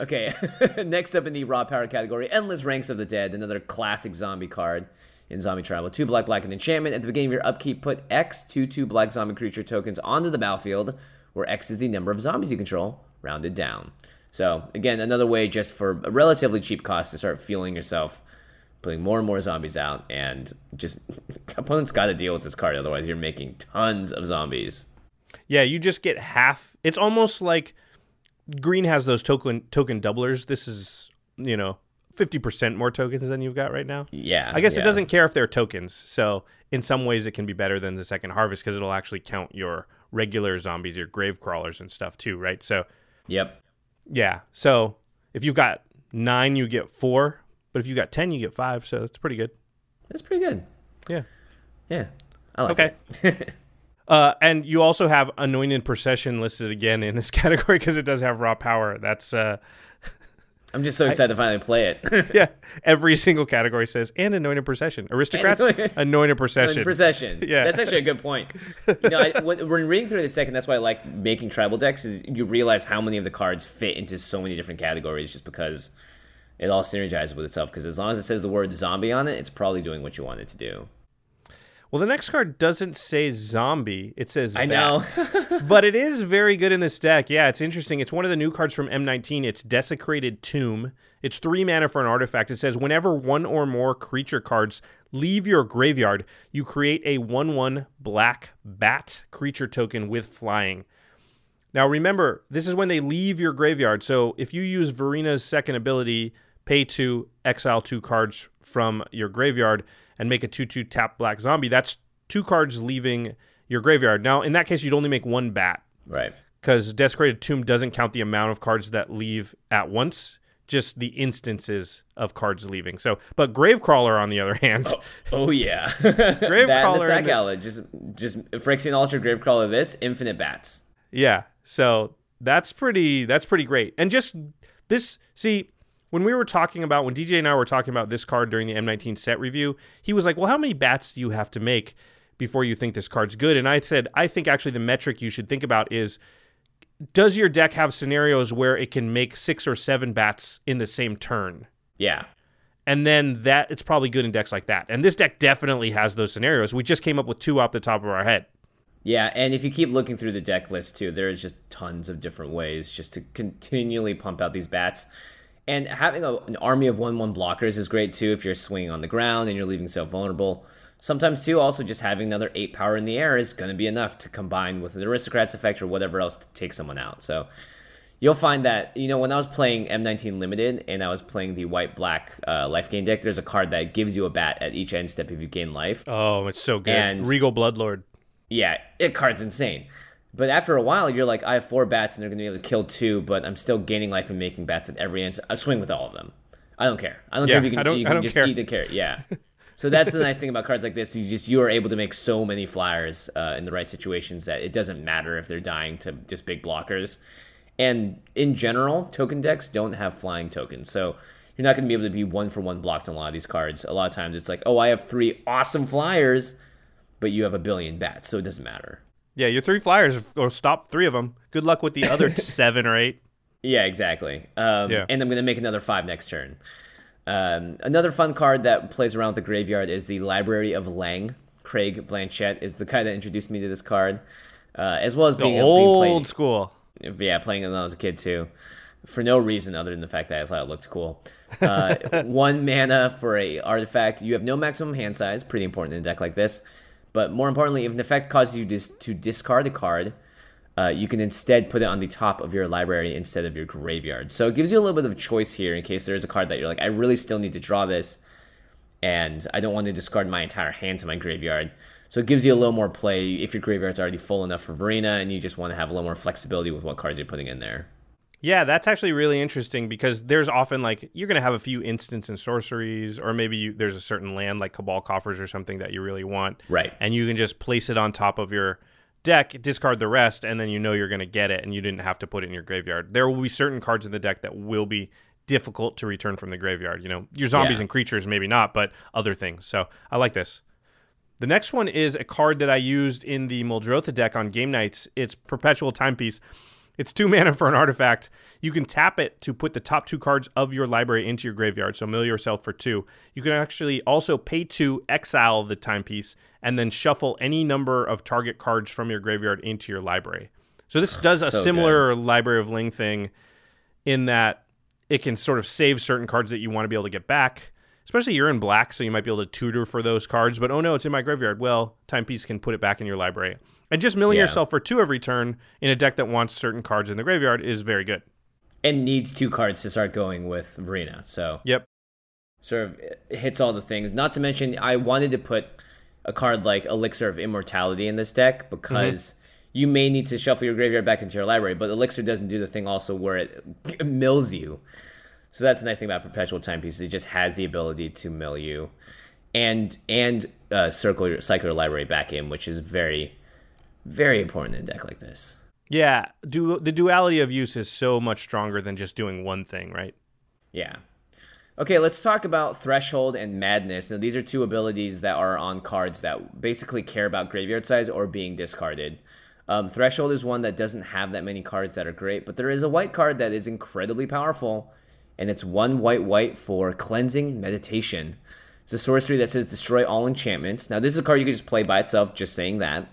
Okay. [laughs] Next up in the raw power category, Endless Ranks of the Dead, another classic zombie card in Zombie Tribal. Two black, black, and enchantment. At the beginning of your upkeep, put X two two black zombie creature tokens onto the battlefield, where X is the number of zombies you control, rounded down. So again, another way just for a relatively cheap cost to start fueling yourself, putting more and more zombies out, and just [laughs] opponents got to deal with this card. Otherwise, you're making tons of zombies. Yeah, you just get half. It's almost like green has those token token doublers. This is, you know, 50% more tokens than you've got right now. Yeah. I guess yeah. it doesn't care if they're tokens. So in some ways, it can be better than the second harvest because it'll actually count your regular zombies, your grave crawlers and stuff too, right? So Yep. yeah. So if you've got nine, you get four. But if you got ten, you get five. So it's pretty good. That's pretty good. Yeah. Yeah. I like Okay. it. [laughs] Uh, and you also have anointed procession listed again in this [laughs] category because it does have raw power. That's uh, [laughs] I'm just so excited to finally play it. [laughs] yeah. Every single category says and anointed procession. Aristocrats, anointed- anointed procession. Procession. Yeah. That's actually a good point. You know, I, when, when reading through the second, that's why I like making tribal decks. Is you realize how many of the cards fit into so many different categories just because it all synergizes with itself. Because as long as it says the word zombie on it, it's probably doing what you want it to do. Well, the next card doesn't say zombie; it says I bat. know. [laughs] [laughs] but it is very good in this deck. Yeah, it's interesting. It's one of the new cards from M19. It's Desecrated Tomb. It's three mana for an artifact. It says whenever one or more creature cards leave your graveyard, you create a 1 1 black bat creature token with flying. Now, remember, this is when they leave your graveyard. So if you use Varina's second ability, pay to exile two cards from your graveyard and make a 2 2 tap black zombie, that's two cards leaving your graveyard. Now, in that case, you'd only make one bat right. because Desecrated Tomb doesn't count the amount of cards that leave at once, just the instances of cards leaving. So, but Gravecrawler, on the other hand, Oh, oh yeah. [laughs] that and the Gravecrawler in this- Just just Phyrexian Altar Gravecrawler this, infinite bats. Yeah. So that's pretty that's pretty great. And just this see when we were talking about when DJ and I were talking about this card during the M19 set review, he was like, "Well, how many bats do you have to make before you think this card's good?" And I said, "I think actually the metric you should think about is does your deck have scenarios where it can make 6 or 7 bats in the same turn?" Yeah. And then that it's probably good in decks like that. And this deck definitely has those scenarios. We just came up with two off the top of our head. Yeah, and if you keep looking through the deck list too, there's just tons of different ways just to continually pump out these bats. And having a, an army of 1 1 blockers is great too if you're swinging on the ground and you're leaving yourself vulnerable. Sometimes too, also just having another 8 power in the air is going to be enough to combine with an aristocrat's effect or whatever else to take someone out. So you'll find that, you know, when I was playing M19 Limited and I was playing the white black uh, life gain deck, there's a card that gives you a bat at each end step if you gain life. Oh, it's so good. And- Regal Bloodlord. Yeah, it card's insane. But after a while, you're like, I have four bats and they're going to be able to kill two, but I'm still gaining life and making bats at every end. I swing with all of them. I don't care. I don't Yeah, care if you can, I don't- you I don't just care. eat the carrot. [laughs] Yeah. so that's the nice thing about cards like this. You just you are able to make so many flyers uh, in the right situations that it doesn't matter if they're dying to just big blockers. And in general, token decks don't have flying tokens, so you're not going to be able to be one for one blocked on a lot of these cards. A lot of times, it's like, oh, I have three awesome flyers, but you have a billion bats, so it doesn't matter. Yeah, your three flyers or stop three of them. Good luck with the other [laughs] seven or eight. Yeah, exactly. Um, Yeah. And I'm going to make another five next turn. Um, another fun card that plays around with the graveyard is the Library of Leng. Craig Blanchett is the guy that introduced me to this card, uh, as well as The being, being old played, school. yeah, playing it when I was a kid too, for no reason other than the fact that I thought it looked cool. [laughs] Uh, one mana for a artifact. You have no maximum hand size, pretty important in a deck like this. But more importantly, if an effect causes you dis- to discard a card, uh, you can instead put it on the top of your library instead of your graveyard. So it gives you a little bit of choice here in case there is a card that you're like, I really still need to draw this, and I don't want to discard my entire hand to my graveyard. So it gives you a little more play if your graveyard's already full enough for Varina, and you just want to have a little more flexibility with what cards you're putting in there. Yeah, that's actually really interesting because there's often like you're going to have a few instants and sorceries, or maybe you, there's a certain land like Cabal Coffers or something that you really want. Right. And you can just place it on top of your deck, discard the rest, and then you know you're going to get it and you didn't have to put it in your graveyard. There will be certain cards in the deck that will be difficult to return from the graveyard. You know, your zombies Yeah. and creatures, maybe not, but other things. So I like this. The next one is a card that I used in the Muldrotha deck on game nights. It's Perpetual Timepiece. It's two mana for an artifact. You can tap it to put the top two cards of your library into your graveyard. So mill yourself for two. You can actually also pay to exile the timepiece and then shuffle any number of target cards from your graveyard into your library. So this does a So similar Library of Leng thing in that it can sort of save certain cards that you want to be able to get back. Especially you're in black, so you might be able to tutor for those cards. But oh no, it's in my graveyard. Well, Timepiece can put it back in your library. And just milling Yeah. yourself for two every turn in a deck that wants certain cards in the graveyard is very good. And needs two cards to start going with Varina. So Yep. sort of hits all the things. Not to mention, I wanted to put a card like Elixir of Immortality in this deck because mm-hmm. you may need to shuffle your graveyard back into your library, but Elixir doesn't do the thing also where it [laughs] mills you. So that's the nice thing about Perpetual Timepieces. It just has the ability to mill you and and uh, circle your cycle your library back in, which is very very important in a deck like this. Yeah, du- the duality of use is so much stronger than just doing one thing, right? Yeah. Okay, let's talk about Threshold and Madness. Now, these are two abilities that are on cards that basically care about graveyard size or being discarded. Um, Threshold is one that doesn't have that many cards that are great, but there is a white card that is incredibly powerful, and it's one white white for Cleansing Meditation. It's a sorcery that says destroy all enchantments. Now, this is a card you can just play by itself, just saying that.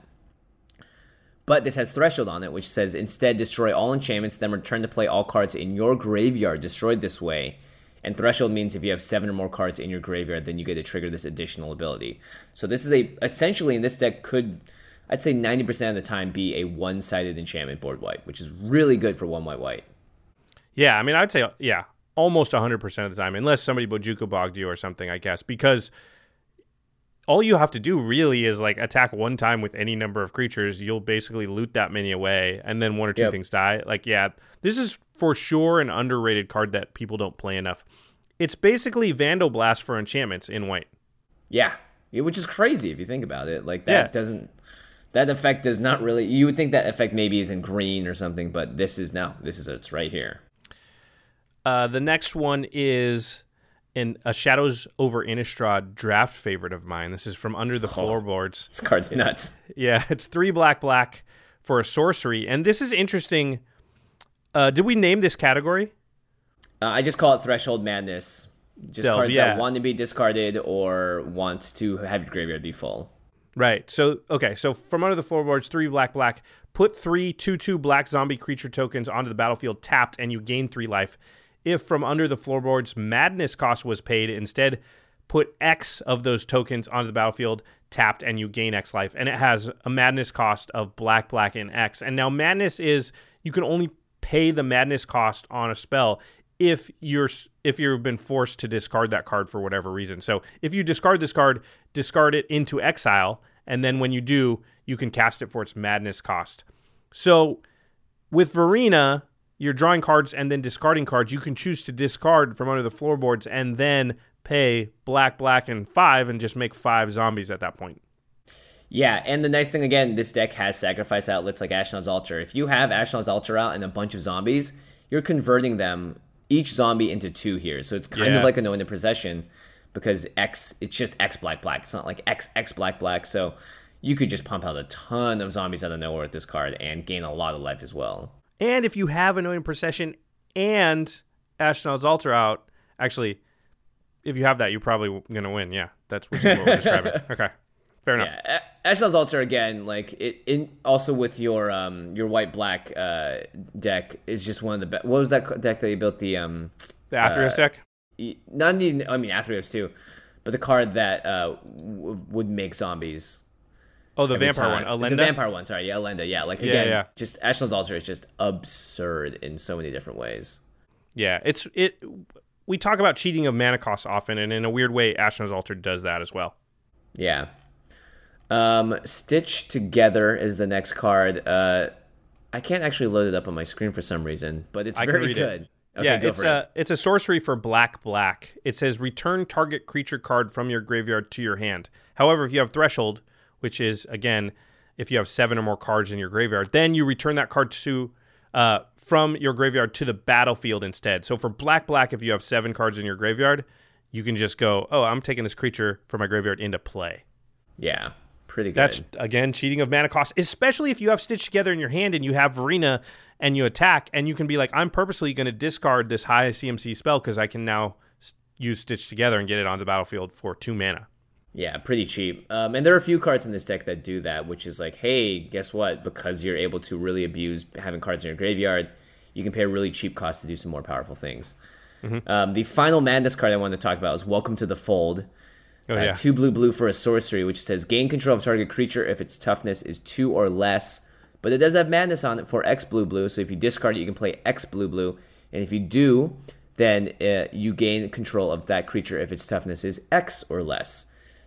But this has threshold on it, which says instead destroy all enchantments, then return to play all cards in your graveyard destroyed this way. And threshold means if you have seven or more cards in your graveyard, then you get to trigger this additional ability. So this is a essentially in this deck could I'd say 90% of the time be a one-sided enchantment board white, which is really good for one white white. Yeah, I mean I'd say yeah, almost 100% of the time unless somebody Bojuka bogged you or something, I guess, because all you have to do really is like attack one time with any number of creatures. You'll basically loot that many away, and then one or two yep. things die. Like, yeah, this is for sure an underrated card that people don't play enough. It's basically Vandal Blast for enchantments in white. Yeah, which is crazy if you think about it. Like that yeah. doesn't that effect does not really. You would think that effect maybe is in green or something, but this is no. This is it's right here. Uh, the next one is in a Shadows over Innistrad draft favorite of mine. This is from Under the oh, Floorboards. This card's nuts. Yeah, [laughs] it's three black black for a sorcery, and this is interesting. Uh, did we name this category? Uh, I just call it Threshold Madness. Just Delve, cards yeah. that want to be discarded or want to have your graveyard be full. Right. So okay. So from under the floorboards, three black black. Put three two two black zombie creature tokens onto the battlefield tapped, and you gain three life if from under the floorboards madness cost was paid. Instead, put X of those tokens onto the battlefield, tapped, and you gain X life. And it has a madness cost of black, black, and X. And now madness is you can only pay the madness cost on a spell if you're if you've been forced to discard that card for whatever reason. So if you discard this card, discard it into exile, and then when you do, you can cast it for its madness cost. So with Varina, you're drawing cards and then discarding cards. You can choose to discard from under the floorboards and then pay black, black, and five and just make five zombies at that point. Yeah, and the nice thing again, this deck has sacrifice outlets like Ashnod's Altar. If you have Ashnod's Altar out and a bunch of zombies, you're converting them each zombie into two here. So it's kind yeah. of like a no in the possession because X it's just X black black. It's not like X X black black. So you could just pump out a ton of zombies out of nowhere with this card and gain a lot of life as well. And if you have Anointed Procession and Ashnod's Altar out, actually, if you have that, you're probably gonna win. Yeah, that's what we're describing. [laughs] Okay, fair enough. Yeah, Ashnod's Altar again, like it. In also with your um your white black uh deck is just one of the best. What was that deck that you built the um the Athreos uh, deck? Not even I mean Athreos too, but the card that uh w- would make zombies Oh, the vampire time. one, Elenda. The vampire one, sorry, yeah, Elenda. Yeah, like again, yeah, yeah. just Ashnod's Altar is just absurd in so many different ways. Yeah, it's it. We talk about cheating of mana costs often, and in a weird way, Ashnod's Altar does that as well. Yeah. Um, Stitch Together is the next card. Uh, I can't actually load it up on my screen for some reason, but it's I very good. It. Okay, yeah, it's a it. it's a sorcery for black black. It says return target creature card from your graveyard to your hand. However, if you have threshold, which is again, if you have seven or more cards in your graveyard, then you return that card to uh, from your graveyard to the battlefield instead. So for black black, if you have seven cards in your graveyard, you can just go, oh, I'm taking this creature from my graveyard into play. Yeah, pretty good. That's again cheating of mana cost, especially if you have Stitch Together in your hand and you have Varina and you attack, and you can be like, I'm purposely going to discard this high CMC spell because I can now use Stitch Together and get it onto the battlefield for two mana. Yeah, pretty cheap. Um, and there are a few cards in this deck that do that, which is like, hey, guess what? Because you're able to really abuse having cards in your graveyard, you can pay a really cheap cost to do some more powerful things. Mm-hmm. Um, the final Madness card I wanted to talk about is Welcome to the Fold. Oh, uh, yeah. Two blue blue for a sorcery, which says gain control of target creature if its toughness is two or less. But it does have madness on it for X blue blue, so if you discard it, you can play X blue blue. And if you do, then uh, you gain control of that creature if its toughness is X or less.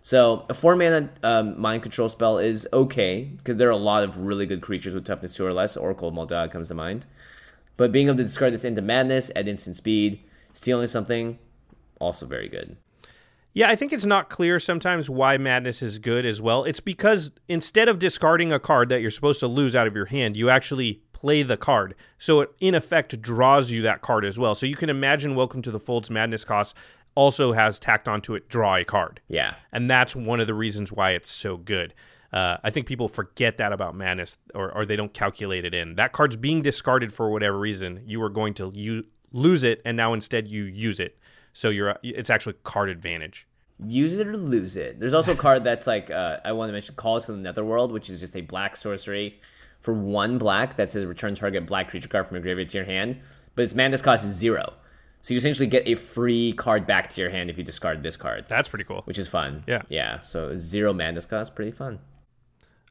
So a four mana um, mind control spell is okay because there are a lot of really good creatures with toughness two or less. Oracle of comes to mind, but being able to discard this into madness at instant speed, stealing something, also very good. Yeah, I think it's not clear sometimes why Madness is good as well. It's because instead of discarding a card that you're supposed to lose out of your hand, you actually play the card. So it, in effect, draws you that card as well. So you can imagine Welcome to the Fold's Madness cost also has tacked onto it draw a card. Yeah. And that's one of the reasons why it's so good. Uh, I think people forget that about Madness or, or they don't calculate it in. That card's being discarded for whatever reason. You are going to u- lose it, and now instead you use it. So you're it's actually card advantage. Use it or lose it. There's also a card that's like uh, I want to mention Calls to the Netherworld, which is just a black sorcery for one black that says return target black creature card from your graveyard to your hand, but its madness cost is zero. So you essentially get a free card back to your hand if you discard this card. That's pretty cool. Which is fun. Yeah. Yeah. So zero madness cost, pretty fun.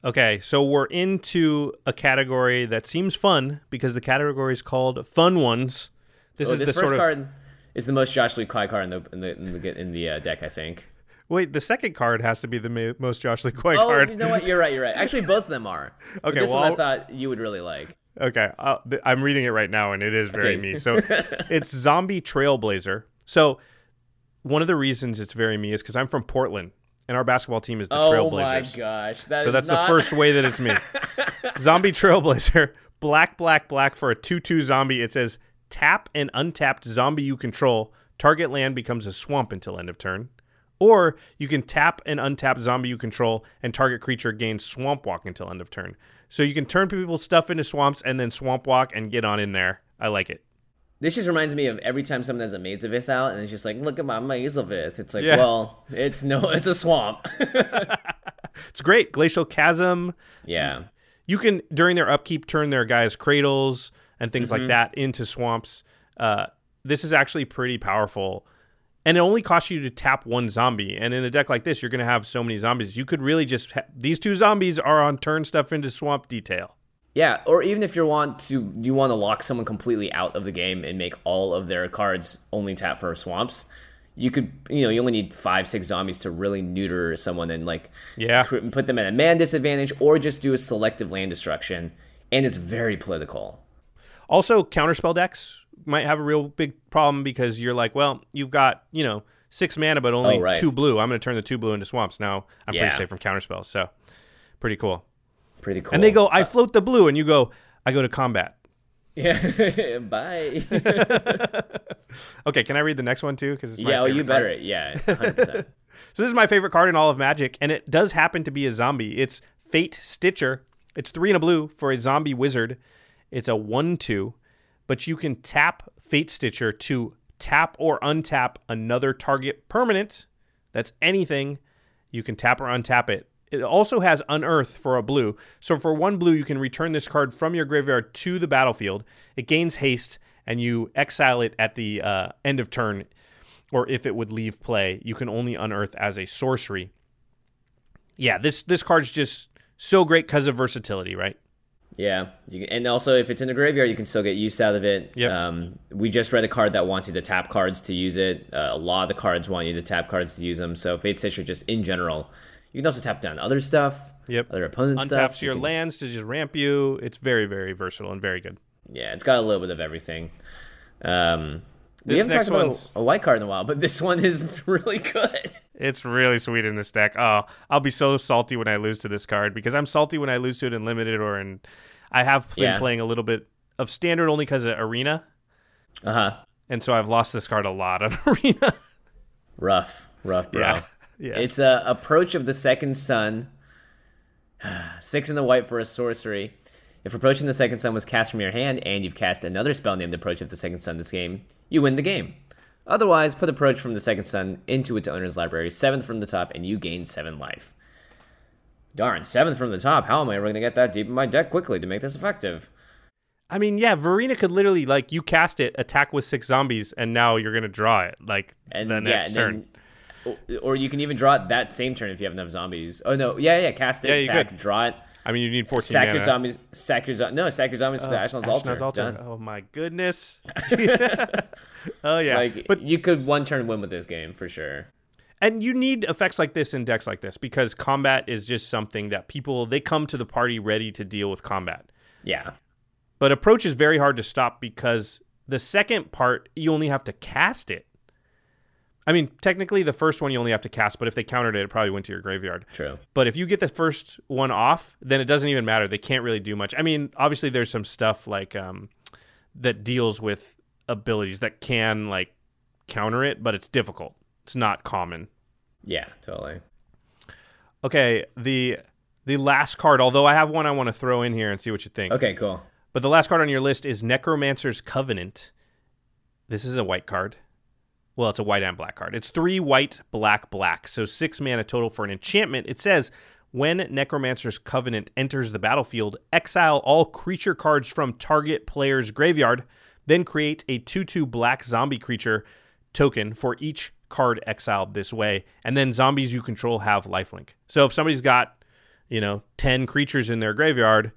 Okay, so we're into a category that seems fun because the category is called Fun Ones. This oh, is this the first sort of card is the most Josh Lee Kwai card in the in the in the, in the uh, deck, I think. Wait, the second card has to be the most Josh Lee Kwai oh, card. you know what? You're right. You're right. Actually, both of them are. [laughs] okay, but this well, one I thought you would really like. Okay, uh, I'm reading it right now, and it is very okay. me. So [laughs] it's Zombie Trailblazer. So one of the reasons it's very me is because I'm from Portland, and our basketball team is the oh Trailblazers. Oh my gosh! That so that's not... the first way that it's me. [laughs] zombie Trailblazer, black, black, black for a two-two zombie. It says tap an untapped zombie you control. Target land becomes a swamp until end of turn. Or you can tap an untapped zombie you control, and target creature gains swamp walk until end of turn. So you can turn people's stuff into swamps and then swamp walk and get on in there. I like it. This just reminds me of every time someone has a Maze of Ith out, and it's just like, look at my Maze of Ith. It's like, yeah. well, it's no, [laughs] it's a swamp. [laughs] it's great. Glacial Chasm. Yeah. You can during their upkeep turn their Gaea's Cradles and things mm-hmm. like that into swamps. Uh, this is actually pretty powerful and it only costs you to tap one zombie. And in a deck like this, you're going to have so many zombies. You could really just ha- these two zombies are on turn stuff into swamp detail. Yeah, or even if you want to you want to lock someone completely out of the game and make all of their cards only tap for swamps, you could you know you only need five six zombies to really neuter someone and like yeah put them at a man disadvantage or just do a selective land destruction, and it's very political. Also, counterspell decks might have a real big problem because you're like, well, you've got you know six mana but only oh, right. two blue. I'm going to turn the two blue into swamps. Now I'm yeah. pretty safe from counterspells. So pretty cool. Pretty cool. And they go, I uh, float the blue, and you go, I go to combat. Yeah. [laughs] Bye. [laughs] okay, can I read the next one too? Because yeah, oh, you better. Card. Yeah, 100%. [laughs] so this is my favorite card in all of Magic, and it does happen to be a zombie. It's Fate Stitcher. It's three and a blue for a zombie wizard. It's a one-two but you can tap Fate Stitcher to tap or untap another target permanent. That's anything. You can tap or untap it. It also has Unearth for a blue. So for one blue, you can return this card from your graveyard to the battlefield. It gains haste, and you exile it at the uh, end of turn, or if it would leave play. You can only unearth as a sorcery. Yeah, this this card's just so great because of versatility, right? Yeah, you, and also if it's in the graveyard, you can still get use out of it. Yeah. Um, we just read a card that wants you to tap cards to use it. Uh, a lot of the cards want you to tap cards to use them. So Fate Stitcher, just in general, you can also tap down other stuff. Yep. Other opponents' Untaps stuff. your can... lands to just ramp you. It's very very versatile and very good. Yeah, it's got a little bit of everything. Um, we haven't talked about a white card in a while, but [laughs] this one is [laughs] really good. It's really sweet in this deck. Oh, I'll be so salty when I lose to this card because I'm salty when I lose to it in limited or in. I have been yeah. playing a little bit of standard only because of arena. Uh huh. And so I've lost this card a lot on [laughs] arena. rough, rough, bro. Yeah. yeah. It's a approach of the second sun. [sighs] Six in the white for a sorcery. If approaching the second sun was cast from your hand and you've cast another spell named approach of the second sun this game, you win the game. Otherwise, put Approach from the Second Sun into its owner's library, seventh from the top, and you gain seven life. Darn, seventh from the top. How am I ever going to get that deep in my deck quickly to make this effective? I mean, yeah, Varina could literally like you cast it, attack with six zombies, and now you're gonna draw it like and, the next yeah, turn. Then, or you can even draw it that same turn if you have enough zombies. Oh no, yeah, yeah, cast it, yeah, attack, draw it. I mean, you need 14 sack your zombies. Sack your zombies. No, sack your zombies to uh, Ashnod's altar. altar. Oh my goodness. [laughs] [laughs] Oh yeah, Like, but you could one turn win with this game for sure. And you need effects like this in decks like this because combat is just something that people they come to the party ready to deal with combat. Yeah. But approach is very hard to stop because the second part you only have to cast it. I mean, technically the first one you only have to cast, but if they countered it, it probably went to your graveyard. True. But if you get the first one off, then it doesn't even matter. They can't really do much. I mean, obviously there's some stuff like um, that deals with abilities that can like counter it, but it's difficult. It's not common. Yeah, totally. Okay, the the last card, although I have one I want to throw in here and see what you think. Okay, cool. But the last card on your list is Necromancer's Covenant. This is a white card. Well, it's a white and black card. It's three white, black, black. So six mana total for an enchantment. It says when Necromancer's Covenant enters the battlefield, exile all creature cards from target player's graveyard, then create a 2 2 black zombie creature token for each card exiled this way. And then zombies you control have lifelink. So if somebody's got, you know, 10 creatures in their graveyard,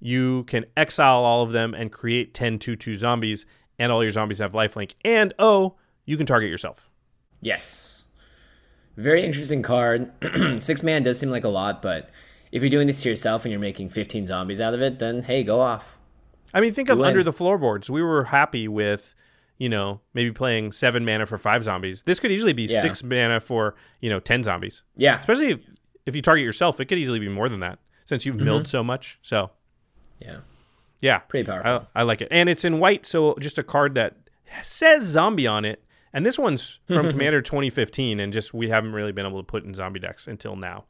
you can exile all of them and create 10 2 2 zombies, and all your zombies have lifelink. And oh, you can target yourself. Yes. Very interesting card. [clears throat] Six man does seem like a lot, but if you're doing this to yourself and you're making 15 zombies out of it, then hey, go off. I mean, think of win. under the floorboards. We were happy with, you know, maybe playing seven mana for five zombies. This could easily be Yeah. six mana for, you know, 10 zombies. Yeah. Especially if, if you target yourself, it could easily be more than that since you've milled mm-hmm. so much. So, Yeah. yeah. Pretty powerful. I, I like it. And it's in white, so just a card that says zombie on it. And this one's from [laughs] Commander 2015, and just we haven't really been able to put in zombie decks until now.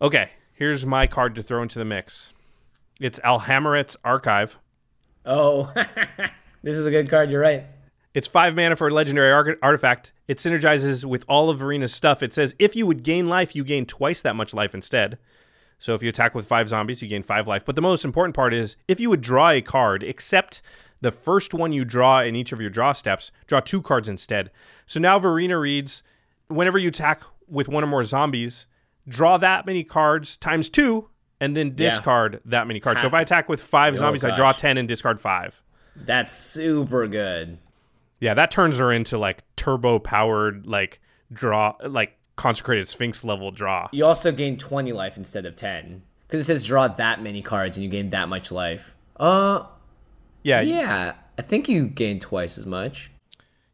Okay, here's my card to throw into the mix. It's Alhammarret's Archive. Oh, [laughs] this is a good card. You're right. It's five mana for a legendary ar- artifact. It synergizes with all of Varina's stuff. It says if you would gain life, you gain twice that much life instead. So if you attack with five zombies, you gain five life. But the most important part is if you would draw a card, except the first one you draw in each of your draw steps, draw two cards instead. So now Verena reads whenever you attack with one or more zombies, draw that many cards times two, and then discard that many cards. So if I attack with five oh, zombies, I draw 10 and discard five. That's super good. Yeah, that turns her into like turbo powered, like draw, like consecrated sphinx level draw. You also gain 20 life instead of 10 because it says draw that many cards and you gain that much life. Uh, Yeah, yeah. I think you gain twice as much.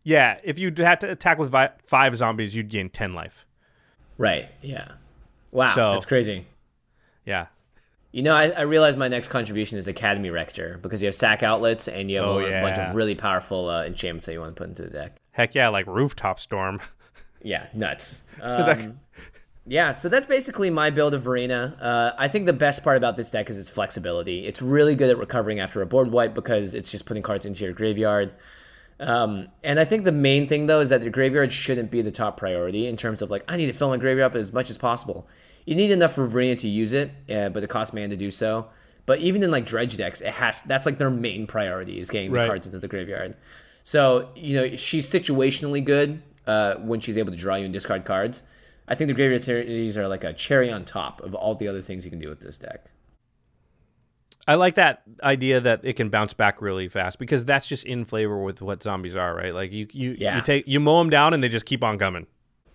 Yeah, if you had to attack with vi- five zombies, you'd gain ten life. Right. Yeah. Wow. So- that's crazy. Yeah, You know, I, I realize my next contribution is Academy Rector because you have sack outlets and you have Oh, a, bunch of really powerful uh, enchantments that you want to put into the deck. heck yeah, like rooftop storm. [laughs] Yeah, nuts. [laughs] Um, yeah, so that's basically my build of Varina. Uh, I think the best part about this deck is its flexibility. It's really good at recovering after a board wipe because it's just putting cards into your graveyard. Um, and I think the main thing though is that the graveyard shouldn't be the top priority in terms of like I need to fill my graveyard up as much as possible. You need enough for to use it, uh, but it costs mana to do so. But even in like dredge decks, it has that's like their main priority is getting the Right. cards into the graveyard. So you know she's situationally good uh, when she's able to draw you and discard cards. I think the graveyard series are like a cherry on top of all the other things you can do with this deck. I like that idea that it can bounce back really fast because that's just in flavor with what zombies are, right? Like you, you, Yeah. you take you mow them down and they just keep on coming.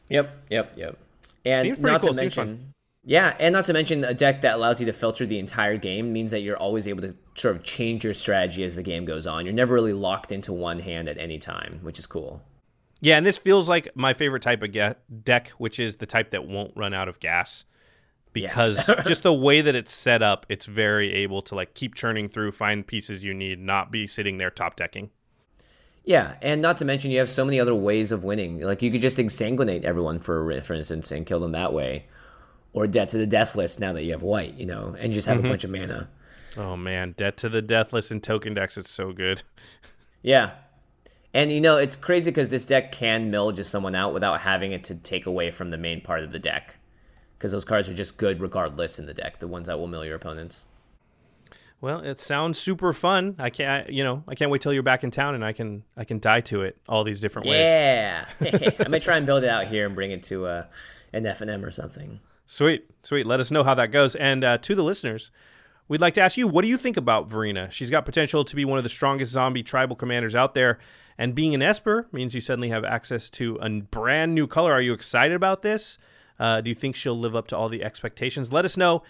Yep, yep, yep. And not cool, to mention, yeah, and not to mention a deck that allows you to filter the entire game means that you're always able to sort of change your strategy as the game goes on. You're never really locked into one hand at any time, which is cool. Yeah, and this feels like my favorite type of ge- deck, which is the type that won't run out of gas. Because [laughs] just the way that it's set up, it's very able to like keep churning through, find pieces you need, not be sitting there top decking. Yeah, and not to mention you have so many other ways of winning. Like you could just exsanguinate everyone for for instance and kill them that way, or Debt to the Deathless now that you have white, you know, and you just have Mm-hmm. a bunch of mana. Oh man, Debt to the Deathless and Token decks is so good. [laughs] Yeah. And you know, it's crazy because this deck can mill just someone out without having it to take away from the main part of the deck. Because those cards are just good regardless in the deck, the ones that will mill your opponents. Well, it sounds super fun. I can't, you know, I can't wait till you're back in town and I can, I can die to it all these different ways. Yeah. [laughs] [laughs] I might try and build it out here and bring it to uh, an FNM or something. Sweet, sweet. Let us know how that goes. And uh, to the listeners, we'd like to ask you, what do you think about Varina? She's got potential to be one of the strongest zombie tribal commanders out there. And being an Esper means you suddenly have access to a brand new color. Are you excited about this? Uh, do you think she'll live up to all the expectations? Let us know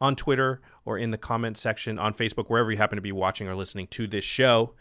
on Twitter or in the comment section on Facebook, wherever you happen to be watching or listening to this show.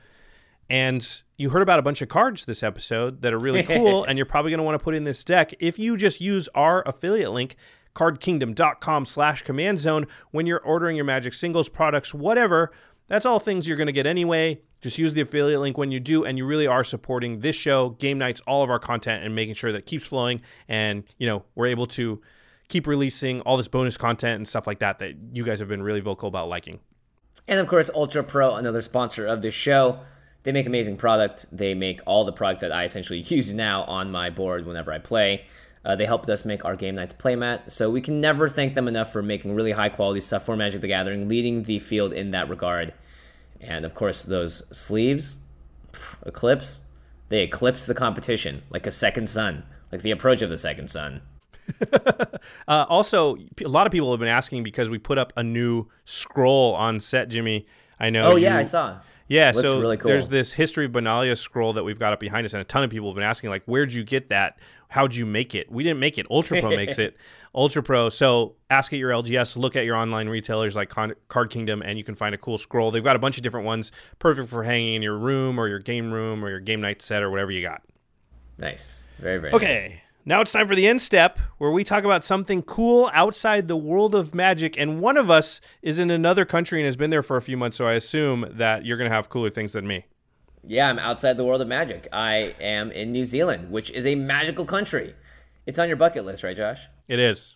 And you heard about a bunch of cards this episode that are really [laughs] cool, and you're probably going to want to put in this deck. If you just use our affiliate link, cardkingdom.com slash command zone, when you're ordering your Magic singles products, whatever, that's all things you're going to get anyway. Just use the affiliate link when you do, and you really are supporting this show, game nights, all of our content, and making sure that keeps flowing. And, you know, we're able to keep releasing all this bonus content and stuff like that that you guys have been really vocal about liking. And of course, Ultra Pro, another sponsor of this show. They make amazing product. They make all the product that I essentially [laughs] use now on my board whenever I play. Uh, they helped us make our Game Knights playmat, so we can never thank them enough for making really high quality stuff for Magic the Gathering, leading the field in that regard. And of course, those sleeves, Eclipse, they eclipse the competition like a second sun, like the approach of the second sun. [laughs] uh, also, a lot of people have been asking because we put up a new scroll on set, Jimmy. I know. Oh, yeah, you, I saw. Yeah, Looks so really cool. there's this history of Benalia scroll that we've got up behind us, and a ton of people have been asking, like, where'd you get that? How'd you make it? We didn't make it. Ultra Pro makes [laughs] it. Ultra Pro. So ask at your LGS, look at your online retailers like Card Kingdom, and you can find a cool scroll. They've got a bunch of different ones, perfect for hanging in your room or your game room or your game night set or whatever you got. Nice. Very, very okay. Nice. Now it's time for the end step where we talk about something cool outside the world of magic. And one of us is in another country and has been there for a few months. So I assume that you're going to have cooler things than me. Yeah, I'm outside the world of magic. I am in New Zealand, which is a magical country. It's on your bucket list, right, Josh? It is.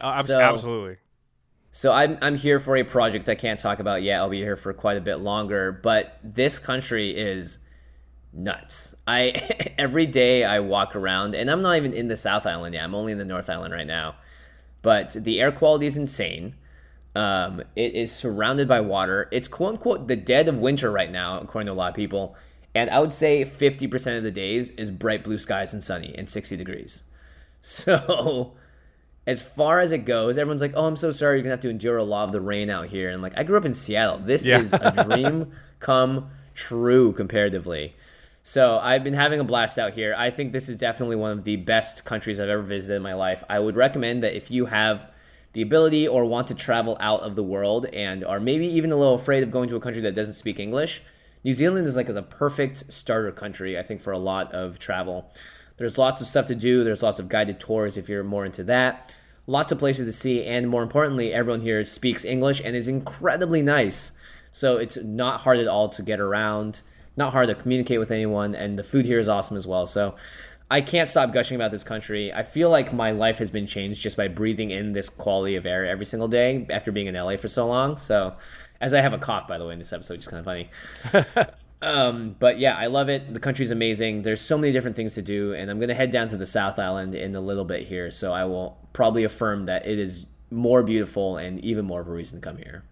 Uh, so, absolutely. So I'm I'm here for a project I can't talk about yet. I'll be here for quite a bit longer, but this country is nuts. I [laughs] every day I walk around, and I'm not even in the South Island yet. I'm only in the North Island right now. But the air quality is insane. Um, it is surrounded by water. It's quote unquote the dead of winter right now, according to a lot of people. And I would say 50% of the days is bright blue skies and sunny and 60 degrees. [laughs] So, as far as it goes, everyone's like, oh, I'm so sorry you're going to have to endure a lot of the rain out here. And like, I grew up in Seattle. This yeah. is a [laughs] dream come true comparatively. So I've been having a blast out here. I think this is definitely one of the best countries I've ever visited in my life. I would recommend that if you have the ability or want to travel out of the world and are maybe even a little afraid of going to a country that doesn't speak English, New Zealand is like the perfect starter country, I think, for a lot of travel. There's lots of stuff to do, there's lots of guided tours if you're more into that, lots of places to see, and more importantly, everyone here speaks English and is incredibly nice. So it's not hard at all to get around not hard to communicate with anyone, and the food here is awesome as well. So I can't stop gushing about this country. I feel like my life has been changed just by breathing in this quality of air every single day after being in LA for so long. So, as I have a cough, by the way, in this episode, which is kind of funny. [laughs] um, but yeah, I love it. The country's amazing. There's so many different things to do, and I'm going to head down to the South Island in a little bit here. So I will probably affirm that it is more beautiful and even more of a reason to come here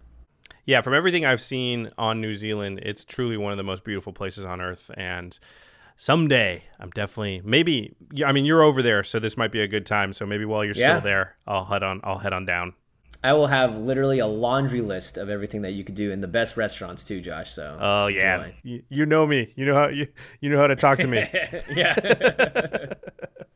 yeah, from everything I've seen on New Zealand, it's truly one of the most beautiful places on earth. And someday, I'm definitely maybe. I mean, you're over there, so this might be a good time. So maybe while you're yeah. still there, I'll head on. I'll head on down. I will have literally a laundry list of everything that you could do in the best restaurants too, Josh. So oh yeah, you, you, know me. You know how you you know how to talk to me. [laughs] yeah. [laughs]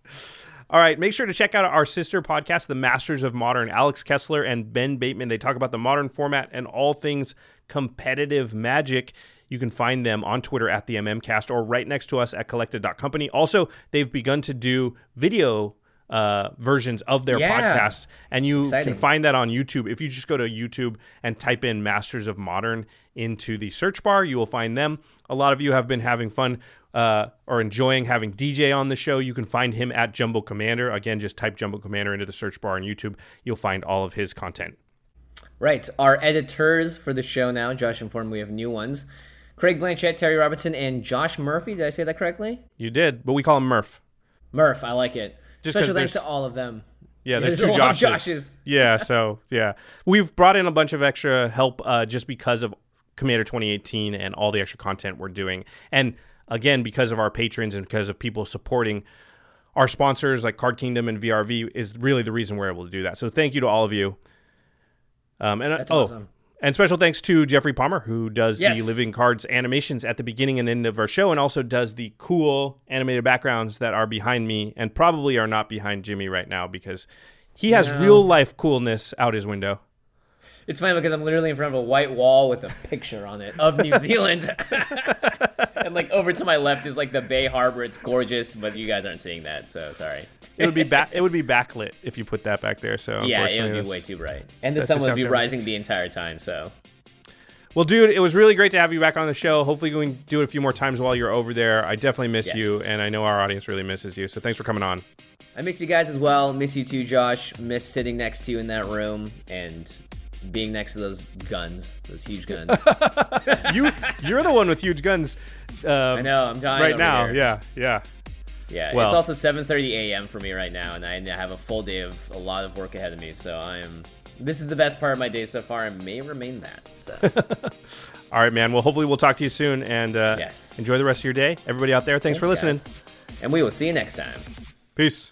[laughs] All right, make sure to check out our sister podcast, The Masters of Modern. Alex Kessler and Ben Bateman, they talk about the modern format and all things competitive magic. You can find them on Twitter at the MMCast or right next to us at collected.company. Also, they've begun to do video uh, versions of their yeah. podcasts, and you Exciting. can find that on YouTube. If you just go to YouTube and type in Masters of Modern into the search bar, you will find them. A lot of you have been having fun uh, or enjoying having DJ on the show, you can find him at Jumbo Commander. Again, just type Jumbo Commander into the search bar on YouTube. You'll find all of his content. Right. Our editors for the show now, Josh informed we have new ones. Craig Blanchett, Terry Robertson, and Josh Murphy. Did I say that correctly? You did, but we call him Murph. Murph, I like it. Just Special thanks to all of them. Yeah, there's, there's two Joshes. Joshes. Yeah, [laughs] so yeah, we've brought in a bunch of extra help uh, just because of Commander 2018 and all the extra content we're doing, and again because of our patrons and because of people supporting our sponsors like Card Kingdom and VRV is really the reason we're able to do that. So thank you to all of you. Um, and That's oh, awesome. And special thanks to Jeffrey Palmer, who does Yes. the Living Cards animations at the beginning and end of our show, and also does the cool animated backgrounds that are behind me and probably are not behind Jimmy right now because he has No. real life coolness out his window. It's funny because I'm literally in front of a white wall with a picture on it of New [laughs] Zealand. [laughs] and like over to my left is like the Bay Harbor. It's gorgeous, but you guys aren't seeing that, so sorry. It would be ba- it would be backlit if you put that back there. So [laughs] Yeah, it would be way too bright. And the sun would be rising the entire time, so Well, dude, it was really great to have you back on the show. Hopefully, we can do it a few more times while you're over there. I definitely miss Yes. you, and I know our audience really misses you. So thanks for coming on. I miss you guys as well. Miss you too, Josh. Miss sitting next to you in that room and being next to those guns, those huge [laughs] guns. You you're the one with huge guns. Um, I know, I'm dying right now. here. Yeah, yeah. Yeah, Well- it's also 7:30 a.m. for me right now, and I have a full day of a lot of work ahead of me. So I am. This is the best part of my day so far, and may remain that. So [laughs] All right, man. Well, hopefully, we'll talk to you soon, and uh, Yes. enjoy the rest of your day. Everybody out there, thanks, for listening. guys. and we will see you next time. Peace.